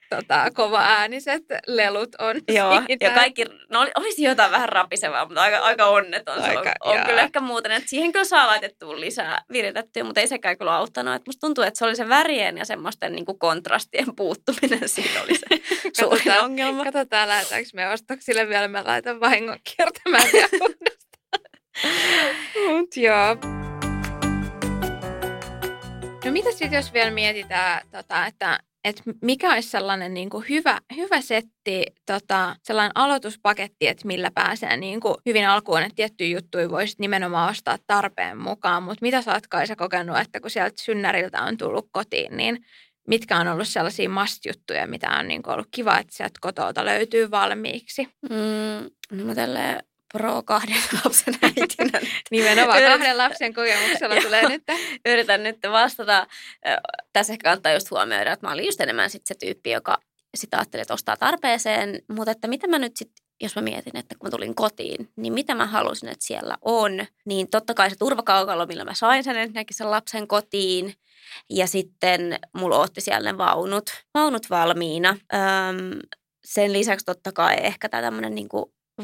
tota, kova-ääniset lelut on. Joo, siitä. ja kaikki, no olisi jotain vähän rapisevaa, mutta aika, aika onneton aika, se on, on kyllä ehkä muuten. Että siihen kyllä saa laitettua lisää viritettyä, mutta ei sekään kyllä auttanut. Että musta tuntuu, että se oli se värien ja semmoisten niin kuin kontrastien puuttuminen, siitä oli se *laughs* suuri ongelma. Katsotaan, lähdetäänkö me ostoksille vielä, mä laitan vahingon kiertämään vielä *laughs* Mut joo. No mitä sitten, jos vielä mietitään, tota, että että mikä olisi sellainen niin kuin hyvä, hyvä setti, tota, sellainen aloituspaketti, että millä pääsee niin kuin hyvin alkuun, että tiettyjä juttuja voisi nimenomaan ostaa tarpeen mukaan. Mutta mitä sä oot Kaisa kokenut, että kun sieltä synnäriltä on tullut kotiin, niin mitkä on ollut sellaisia must-juttuja, mitä on niin ollut kiva, että sieltä kotolta löytyy valmiiksi? Mm, no mä tälleen pro kahden *laughs* lapsen äitinä. Nimenomaan kahden lapsen kokemuksella *laughs* tulee nyt. Yritän nyt vastata. Tässä ehkä kannattaa just huomioida, että mä olin just enemmän sit se tyyppi, joka sitä ajatteli, että ostaa tarpeeseen. Mutta että mitä mä nyt sitten, jos mä mietin, että kun mä tulin kotiin, niin mitä mä halusin, että siellä on. Niin totta kai se turvakaukalo, millä mä sain sen ensinnäkin sen lapsen kotiin. Ja sitten mulla otti siellä ne vaunut, vaunut valmiina. Öm, sen lisäksi totta kai ehkä tämä tämmöinen niin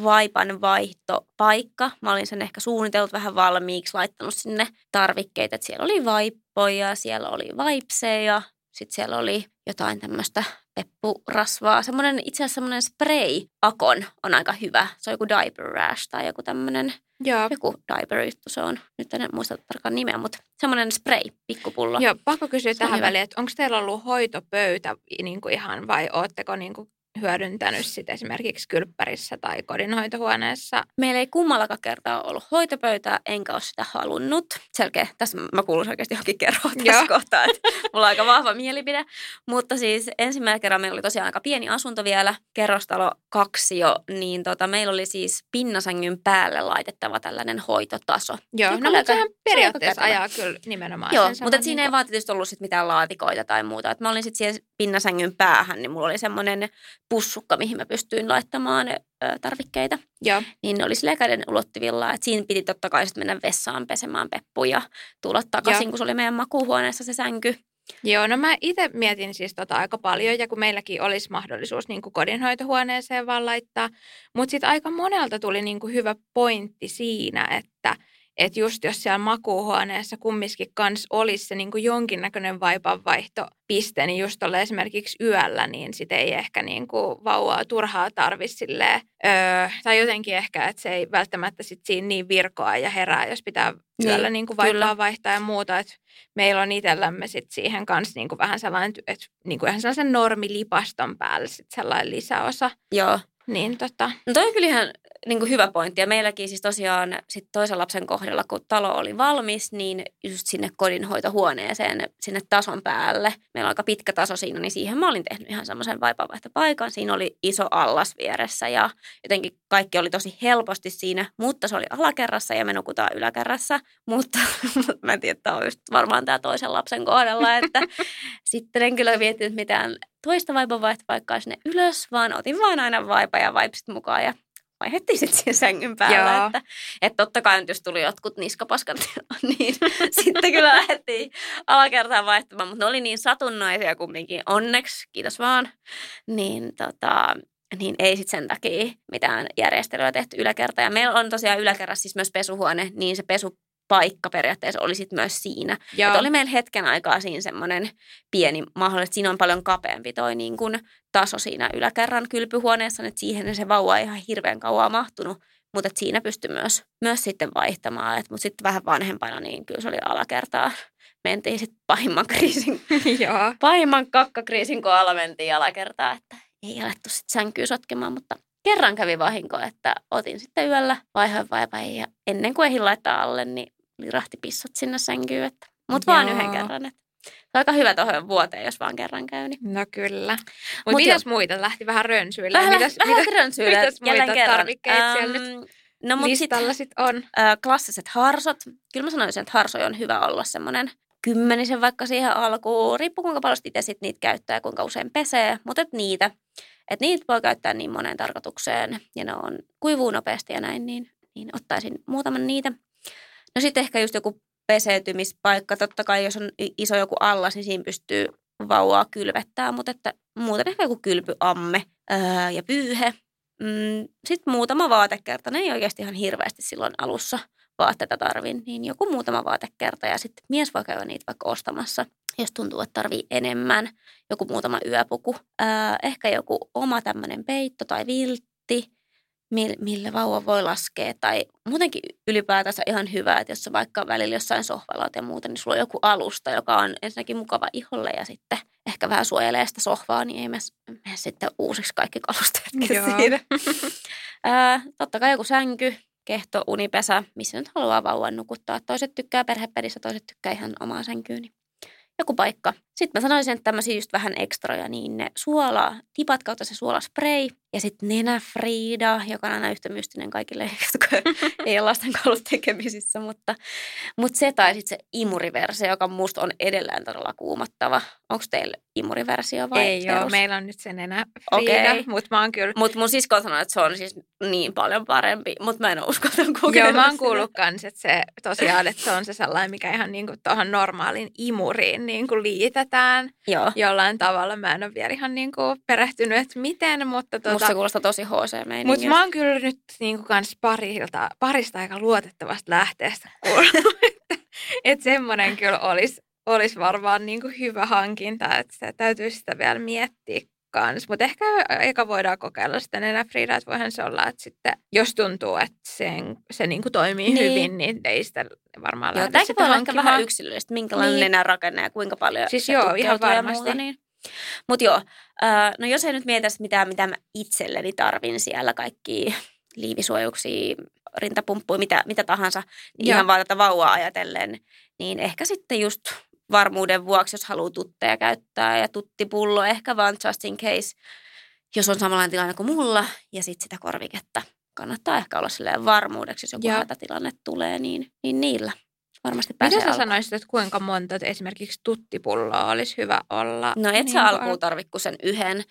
vaipan vaihtopaikka. Mä olin sen ehkä suunnitellut vähän valmiiksi, laittanut sinne tarvikkeita. Että siellä oli vaippoja, siellä oli vaipseja, sitten siellä oli jotain tämmöistä peppurasvaa. Semmoinen itse asiassa semmoinen spray-akon on aika hyvä. Se on joku diaper rash tai joku tämmöinen, Joo. joku diaper juttu se on. Nyt en muista tarkkaan nimeä, mutta semmoinen spray, pikkupullo. Joo, pakko kysyä se tähän väliin, että onko teillä ollut hoitopöytä niin kuin ihan vai ootteko niin kuin hyödyntänyt sit esimerkiksi kylppärissä tai kodinhoitohuoneessa? Meillä ei kummallakaan kertaa ollut hoitopöytää, enkä ole sitä halunnut. Selkeä, tässä mä kuulun oikeasti johonkin kerroa tässä kohtaa, että mulla on aika vahva mielipide. Mutta siis ensimmäinen kerran meillä oli tosiaan aika pieni asunto vielä, kerrostalo kaksi jo, niin tota, meillä oli siis pinnasängyn päälle laitettava tällainen hoitotaso. Joo, no mutta sehän periaatteessa ajaa kyllä nimenomaan. Joo, mutta niin siinä ei vaan tietysti ollut sit mitään laatikoita tai muuta. Et mä olin sitten siihen pinnasängyn päähän, niin mulla oli semmoinen pussukka, mihin mä pystyin laittamaan ö, tarvikkeita. Ja. Niin ne oli sille käden ulottuvilla, että siinä piti totta kai mennä vessaan pesemään peppu ja tulla takaisin, ja. kun se oli meidän makuuhuoneessa se sänky. Joo, no mä itse mietin siis tota aika paljon ja kun meilläkin olisi mahdollisuus niin kuin kodinhoitohuoneeseen vaan laittaa, mutta sitten aika monelta tuli niin kuin hyvä pointti siinä, että – että just jos siellä makuuhuoneessa kumminkin kans olisi se niin kuin jonkinnäköinen vaipanvaihtopiste, niin just olla esimerkiksi yöllä, niin sit ei ehkä niin kuin vauvaa turhaa tarvitse silleen, öö, tai jotenkin ehkä, että se ei välttämättä sit siinä niin virkoa ja herää, jos pitää niin, yöllä niin, niin kuin vaipaa vaihtaa ja muuta. Et meillä on itsellämme sit siihen kanssa niin kuin vähän sellainen, että niin kuin ihan sellaisen normilipaston päälle sit sellainen lisäosa. Joo. Niin tota. No toi on kyllä ihan niin kuin hyvä pointti. Ja meilläkin siis tosiaan sit toisen lapsen kohdalla, kun talo oli valmis, niin just sinne kodinhoitohuoneeseen, sinne tason päälle. Meillä on aika pitkä taso siinä, niin siihen mä olin tehnyt ihan semmoisen vaipanvaihtopaikan. Siinä oli iso allas vieressä ja jotenkin kaikki oli tosi helposti siinä, mutta se oli alakerrassa ja me nukutaan yläkerrassa. Mutta *laughs* mä en tiedä, että on just varmaan tämä toisen lapsen kohdalla, että *laughs* sitten en kyllä miettinyt mitään toista vaipanvaihtopaikkaa sinne ylös, vaan otin vaan aina vaipa ja vaipsit mukaan ja vaihdettiin sitten siihen sängyn päällä. Joo. Että, että totta kai nyt jos tuli jotkut niskapaskat, *laughs* niin sitten kyllä lähdettiin alakertaan vaihtamaan. Mutta ne oli niin satunnaisia kumminkin, onneksi, kiitos vaan. Niin, tota, niin ei sitten sen takia mitään järjestelyä tehty yläkerta. Ja meillä on tosiaan yläkerrassa siis myös pesuhuone, niin se pesu paikka periaatteessa oli sit myös siinä. Että oli meillä hetken aikaa siinä semmoinen pieni mahdollisesti, siinä on paljon kapeampi toi niin kuin taso siinä yläkerran kylpyhuoneessa, että siihen se vauva ei ihan hirveän kauan mahtunut, mutta siinä pystyi myös, myös sitten vaihtamaan. Mutta sitten vähän vanhempana, niin kyllä se oli alakertaa. Mentiin sitten pahimman kriisin, *laughs* pahimman kakkakriisin kohdalla mentiin alakertaa, että ei alettu sitten sänkyä sotkemaan, mutta kerran kävi vahinko, että otin sitten yöllä vaihoin vaipain ja ennen kuin ehdin laittaa alle, niin lirahti pissat sinne sänkyyn, että mutta vaan yhden kerran. Että se on aika hyvä tuohon vuoteen, jos vaan kerran käy. Niin. No kyllä. Mutta Mut mitäs jo. muita? Lähti vähän rönsyillä. Vähän, mitäs, vähän mitäs, rönsyillä. Mitäs muita kerran. tarvikkeita ähm, siellä nyt no, mut listalla sit, sit on? Äh, klassiset harsot. Kyllä mä sanoisin, että harsoja on hyvä olla semmoinen kymmenisen vaikka siihen alkuun. Riippuu kuinka paljon itse sit niitä käyttää ja kuinka usein pesee. Mutta niitä että niitä voi käyttää niin moneen tarkoitukseen ja ne on kuivuu nopeasti ja näin, niin, niin ottaisin muutaman niitä. No sitten ehkä just joku peseytymispaikka. Totta kai jos on iso joku allas, niin siinä pystyy vauvaa kylvettää, mutta että muuten ehkä joku kylpyamme ää, ja pyyhe. Mm, sitten muutama vaatekerta. Ne ei oikeasti ihan hirveästi silloin alussa vaatteita tarvin, niin joku muutama vaatekerta ja sitten mies voi käydä niitä vaikka ostamassa jos tuntuu, että tarvii enemmän, joku muutama yöpuku, ää, ehkä joku oma tämmöinen peitto tai viltti, millä vauva voi laskea. Tai muutenkin ylipäätänsä ihan hyvä, että jos sä vaikka välillä jossain sohvalla ja muuta, niin sulla on joku alusta, joka on ensinnäkin mukava iholle ja sitten ehkä vähän suojelee sitä sohvaa, niin ei mene, sitten uusiksi kaikki kalusteet *laughs* siinä. *laughs* ää, totta kai joku sänky, kehto, unipesä, missä nyt haluaa vauvan nukuttaa. Toiset tykkää perhepedissä, toiset tykkää ihan omaa sänkyyn. Niin joku paikka. Sitten mä sanoisin, että tämmöisiä just vähän ekstroja, niin ne suola, tipat kautta se suolaspray ja sitten nenäfriida, joka on aina yhtä mystinen kaikille, *laughs* jotka *laughs* ei ole lasten kanssa tekemisissä, mutta, mutta se tai sitten se imuriversio, joka musta on edelleen todella kuumottava. Onko teillä imuriversio vai Ei ole, meillä on nyt se nenäfriida, okay. mutta mä oon kyllä... Mutta mun sisko sanoi, että se on siis niin paljon parempi, mutta mä en ole uskaltanut kokeilla Joo, mä oon kuullut kans, että se tosiaan, että se on se sellainen, mikä ihan niin kuin tuohon normaaliin imuriin niin kuin liitetään Joo. jollain tavalla. Mä en ole vielä ihan niin kuin perehtynyt, että miten, mutta... Tuota, Musta kuulostaa tosi hc Mutta mä oon kyllä nyt niin kuin kans parilta, parista aika luotettavasta lähteestä kuullut, *laughs* että, että semmoinen kyllä olisi, olisi varmaan niin kuin hyvä hankinta, että se täytyy sitä vielä miettiä kanssa. Mutta ehkä eka voidaan kokeilla sitä nenäfriidaa, että voihan se olla, että sitten jos tuntuu, että sen, se niinku toimii niin. hyvin, niin ei sitä varmaan lähde sitä voi olla vähän yksilöllistä, minkälainen niin. nenärakenne ja kuinka paljon Siis joo, ihan varmasti. Muuta, niin. Mutta joo, äh, no jos ei nyt mietäisi mitään, mitä mä itselleni tarvin siellä, kaikki liivisuojuksia, rintapumppuja, mitä, mitä tahansa, niin ihan vaan tätä vauvaa ajatellen, niin ehkä sitten just varmuuden vuoksi, jos haluaa tutteja käyttää ja tuttipullo ehkä vaan just in case, jos on samanlainen tilanne kuin mulla ja sitten sitä korviketta. Kannattaa ehkä olla silleen varmuudeksi, jos joku ja. hätätilanne tulee, niin, niin niillä varmasti pääsee Mitä sä alkuun. sanoisit, että kuinka monta että esimerkiksi tuttipulloa olisi hyvä olla? No et niin sä alkuun tarvitse sen yhden.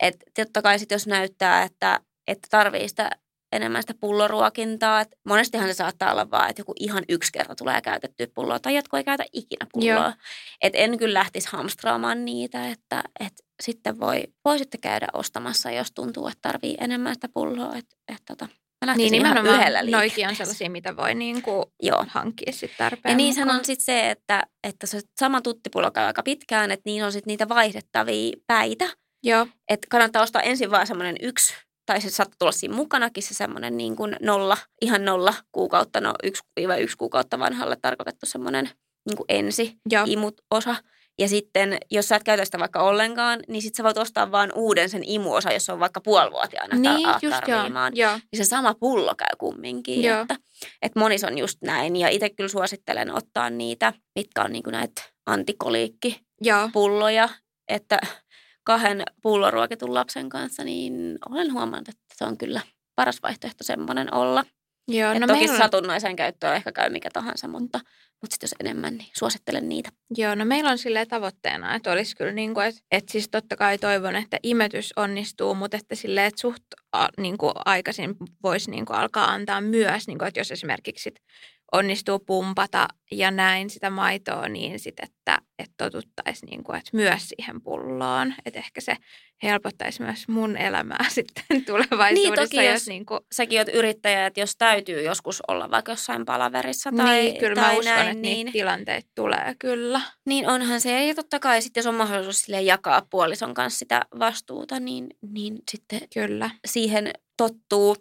Että totta kai sit jos näyttää, että, että tarvii sitä enemmän sitä pulloruokintaa. Et monestihan se saattaa olla vaan, että joku ihan yksi kerta tulee käytettyä pulloa tai jotkut ei käytä ikinä pulloa. Et en kyllä lähtisi hamstraamaan niitä, että et sitten voi, voi sitten käydä ostamassa, jos tuntuu, että tarvii enemmän sitä pulloa. Et, et tota, Mä niin, ihan yhdellä Noikin on sellaisia, mitä voi niin kuin Joo. hankkia sitten tarpeen Ja niin on sitten se, että, että se sama tuttipullo käy aika pitkään, että niin on sitten niitä vaihdettavia päitä. Joo. Että kannattaa ostaa ensin vaan semmoinen yksi tai se saattaa tulla siinä mukanakin se semmoinen niin kuin nolla, ihan nolla kuukautta, no yksi, yksi kuukautta vanhalle tarkoitettu semmoinen niin kuin ensi Joo. imut osa. Ja sitten, jos sä et käytä sitä vaikka ollenkaan, niin sitten sä voit ostaa vaan uuden sen imuosa, jos on vaikka puolivuotiaana niin, just tarviimaan. Joo. Niin se sama pullo käy kumminkin. Joo. Että, että monis on just näin. Ja itse kyllä suosittelen ottaa niitä, mitkä on niin kuin näitä antikoliikkipulloja. Että kahden pulloruokitun lapsen kanssa, niin olen huomannut, että se on kyllä paras vaihtoehto semmoinen olla. Joo, no toki meillä... satunnaiseen käyttöön ehkä käy mikä tahansa, mutta, mutta sitten jos enemmän, niin suosittelen niitä. Joo, no meillä on sille tavoitteena, että olisi kyllä niin kuin, että, että siis totta kai toivon, että imetys onnistuu, mutta että sille, että suht niin kuin aikaisin voisi niin kuin alkaa antaa myös, niin kuin, että jos esimerkiksi onnistuu pumpata ja näin sitä maitoa niin sit, että, että totuttaisiin niin kuin, että myös siihen pulloon. Että ehkä se helpottaisi myös mun elämää *laughs* sitten tulevaisuudessa. Niin toki, jos, jos niin kuin, säkin oot yrittäjä, että jos täytyy joskus olla vaikka jossain palaverissa tai, niin, kyllä tai mä uskon, näin, että niin, niitä tilanteita tulee kyllä. niin onhan se. Ja totta kai sitten, jos on mahdollisuus sille jakaa puolison kanssa sitä vastuuta, niin, niin sitten Kyllä. siihen tottuu.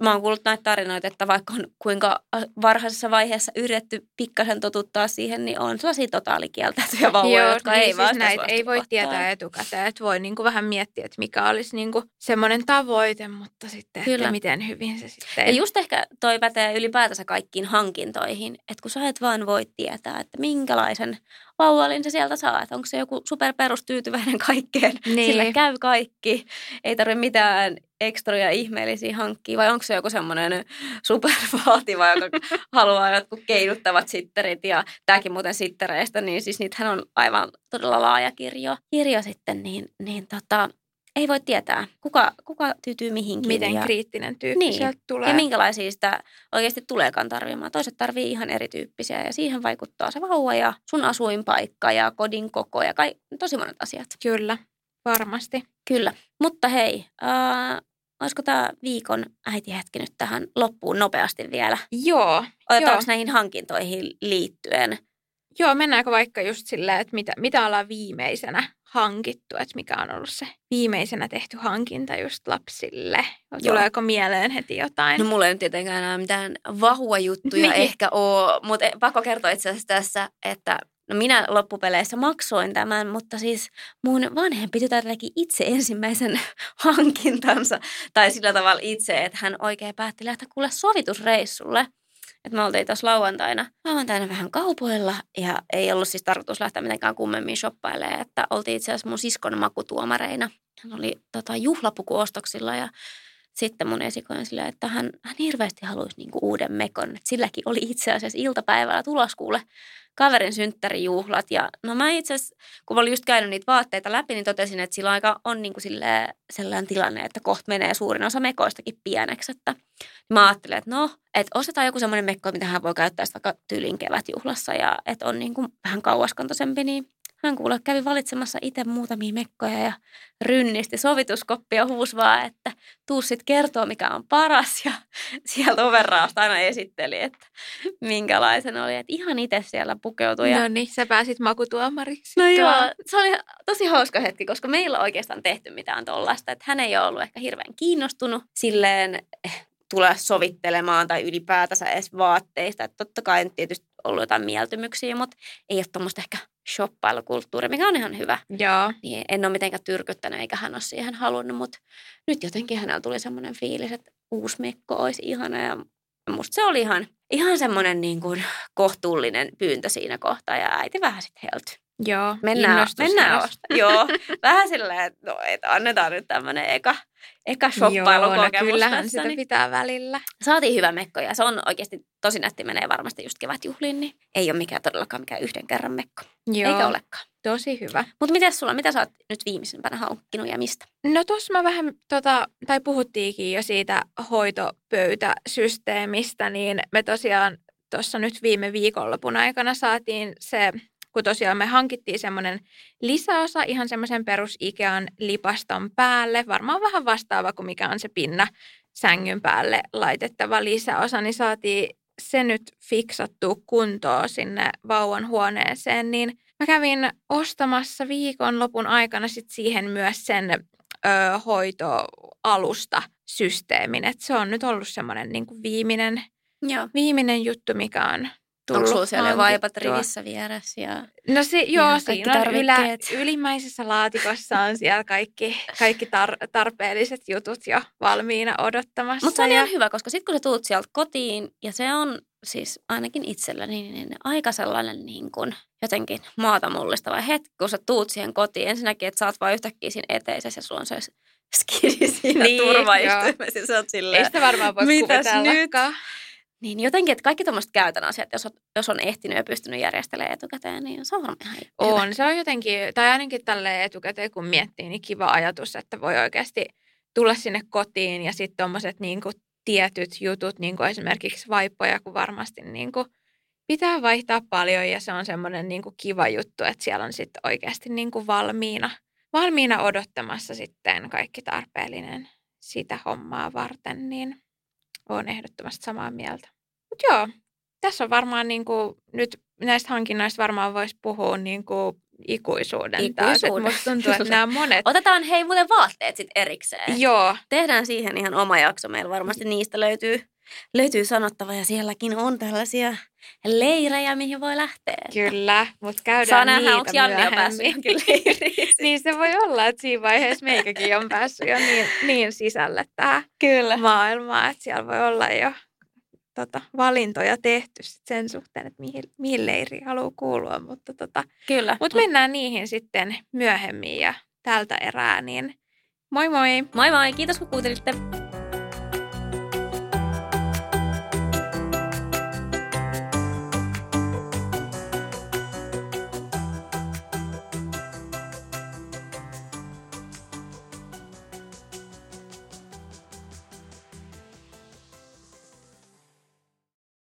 Mä oon kuullut näitä tarinoita, että vaikka on kuinka varhaisessa vaiheessa yritetty pikkasen totuttaa siihen, niin on sellaisia totaalikieltäytyjä vauvoja, Joo, jotka niin ei siis vaan näitä ei voi tietää etukäteen, että voi niinku vähän miettiä, että mikä olisi niinku semmoinen tavoite, mutta sitten, Kyllä. että miten hyvin se sitten... Ja just ehkä toi pätee ylipäätänsä kaikkiin hankintoihin, että kun sä et vaan voi tietää, että minkälaisen vauvallin sä sieltä saat. Onko se joku superperustyytyväinen *laughs* kaikkeen, Niin. sillä käy kaikki, ei tarvitse mitään ekstroja ihmeellisiä hankkia, vai onko se joku semmoinen supervaativa, joka *laughs* haluaa jotkut keinuttavat sitterit, ja tämäkin muuten sittereistä, niin siis niitähän on aivan todella laaja kirjo, kirjo sitten, niin, niin tota, ei voi tietää, kuka, kuka tyytyy mihinkin. miten ja... kriittinen tyyppi Niin. sieltä tulee. Ja minkälaisia sitä oikeasti tuleekaan tarvimaan. Toiset tarvii ihan erityyppisiä ja siihen vaikuttaa se vauva ja sun asuinpaikka ja kodin koko ja kai, tosi monet asiat. Kyllä, varmasti. Kyllä. Mutta hei, äh, olisiko tämä viikon äitihetki nyt tähän loppuun nopeasti vielä? Joo, Otetaanko Joo. näihin hankintoihin liittyen? Joo, mennäänkö vaikka just silleen, että mitä, mitä ollaan viimeisenä hankittu, että mikä on ollut se viimeisenä tehty hankinta just lapsille? Joo. Tuleeko mieleen heti jotain? No mulla ei nyt tietenkään enää mitään vahua-juttuja Niin. ehkä ole, mutta pakko kertoa itse asiassa tässä, että no minä loppupeleissä maksoin tämän, mutta siis mun vanhempi tytär teki itse ensimmäisen *laughs* hankintansa, tai sillä tavalla itse, että hän oikein päätti lähteä kuule sovitusreissulle. Että me oltiin tuossa lauantaina, lauantaina vähän kaupoilla ja ei ollut siis tarkoitus lähteä mitenkään kummemmin shoppailemaan, että oltiin itse asiassa mun siskon makutuomareina. Hän oli tota, juhlapukuostoksilla ja sitten mun esikoinen silleen, että hän, hän hirveästi haluaisi niinku uuden mekon. Et silläkin oli itse asiassa iltapäivällä tulos kuule kaverin synttärijuhlat. Ja no mä itse asiassa, kun mä olin just käynyt niitä vaatteita läpi, niin totesin, että sillä aika on niinku silleen, sellainen tilanne, että kohta menee suurin osa mekoistakin pieneksi. Että mä ajattelin, että no, että ostetaan joku semmoinen mekko, mitä hän voi käyttää vaikka tyylin kevätjuhlassa ja että on niinku vähän kauaskantoisempi, niin hän kuule kävi valitsemassa itse muutamia mekkoja ja rynnisti sovituskoppia huus vaan, että tuu sit kertoo mikä on paras ja *laughs* sieltä overraasta aina esitteli, että minkälaisen oli. Että ihan itse siellä pukeutui. Ja... No niin, sä pääsit makutuomariksi. No joo, se oli tosi hauska hetki, koska meillä on oikeastaan tehty mitään tollasta. Että hän ei ole ollut ehkä hirveän kiinnostunut silleen eh, tulla sovittelemaan tai ylipäätänsä edes vaatteista. Että totta kai nyt tietysti ollut jotain mieltymyksiä, mutta ei ole tuommoista ehkä shoppailukulttuuria, mikä on ihan hyvä. Joo, Niin en ole mitenkään tyrkyttänyt eikä hän ole siihen halunnut, mutta nyt jotenkin hänellä tuli semmoinen fiilis, että uusi mekko olisi ihana ja musta se oli ihan, ihan semmoinen niin kuin kohtuullinen pyyntö siinä kohtaa ja äiti vähän sitten heltyi. joo. Mennään, mennään ostamaan. Joo, *laughs* vähän silleen, että no, et annetaan nyt tämmöinen eka, eka Joo, no kyllähän tässä. sitä Niin. pitää välillä. Saatiin hyvä mekko ja se on oikeasti tosi nätti, menee varmasti just kevätjuhliin, niin ei ole mikään todellakaan mikään yhden kerran mekko. Joo, Eikä olekaan. tosi hyvä. Mutta miten sulla, mitä sä oot nyt viimeisimpänä hankkinut ja mistä? No tuossa mä vähän, tota, tai puhuttiinkin jo siitä hoitopöytäsysteemistä, niin me tosiaan tuossa nyt viime viikonlopun aikana saatiin se, kun tosiaan me hankittiin semmoinen lisäosa ihan semmoisen perus Ikean lipaston päälle, varmaan vähän vastaava kuin mikä on se pinna sängyn päälle laitettava lisäosa, niin saatiin se nyt fiksattua kuntoon sinne vauvan huoneeseen, niin mä kävin ostamassa viikonlopun aikana sit siihen myös sen ö, hoitoalusta systeemin. Et se on nyt ollut semmoinen niin viimeinen, Joo. viimeinen juttu, mikä on tullut Onko siellä jo vaipat hankittua. rivissä vieressä? Ja... No se, joo, Ja siinä on ylä, ylimmäisessä laatikossa on siellä kaikki, kaikki tar- tarpeelliset jutut jo valmiina odottamassa. Mutta se on ja, ihan hyvä, koska sitten kun sä tuut sieltä kotiin, ja se on siis ainakin itselläni niin aika sellainen niin kuin jotenkin maata mullistava hetki, kun sä tuut siihen kotiin. Ensinnäkin, että sä oot vaan yhtäkkiä siinä eteisessä ja sulla on se skidi siinä Niin, turvaistuimessa. ei sitä varmaan voi Mitäs kuvitellakaan. Niin jotenkin, että kaikki tuommoiset käytön asiat, jos on, jos on ehtinyt ja pystynyt järjestelemään etukäteen, niin se on varmaan ihan hyvä. On, se on jotenkin, tai ainakin tälle etukäteen kun miettii, niin kiva ajatus, että voi oikeasti tulla sinne kotiin ja sitten tuommoiset niin tietyt jutut, niin kuin esimerkiksi vaippoja, kun varmasti niin kuin pitää vaihtaa paljon ja se on semmoinen niin kiva juttu, että siellä on sitten oikeasti niin kuin valmiina, valmiina odottamassa sitten kaikki tarpeellinen sitä hommaa varten, niin olen ehdottomasti samaa mieltä. Mutta joo, tässä on varmaan niin kuin, nyt näistä hankinnoista varmaan voisi puhua niin kuin ikuisuuden, ikuisuuden. taas. Musta tuntuu, että nämä monet... Otetaan hei muuten vaatteet sitten erikseen. Joo. Tehdään siihen ihan oma jakso. Meillä varmasti niistä löytyy, löytyy sanottava ja sielläkin on tällaisia leirejä, mihin voi lähteä. Kyllä, mutta käydään Saa nähdä, niitä onko Janni jo päässyt *laughs* niin se voi olla, että siinä vaiheessa meikäkin on päässyt jo niin, niin sisälle tähän Kyllä. maailmaan, että siellä voi olla jo tota, valintoja tehty sit sen suhteen, että mihin, mihin leiriin haluaa kuulua. Mutta tota, Kyllä. Mut mennään niihin sitten myöhemmin ja tältä erää, niin moi moi! Moi moi, kiitos kun kuuntelitte.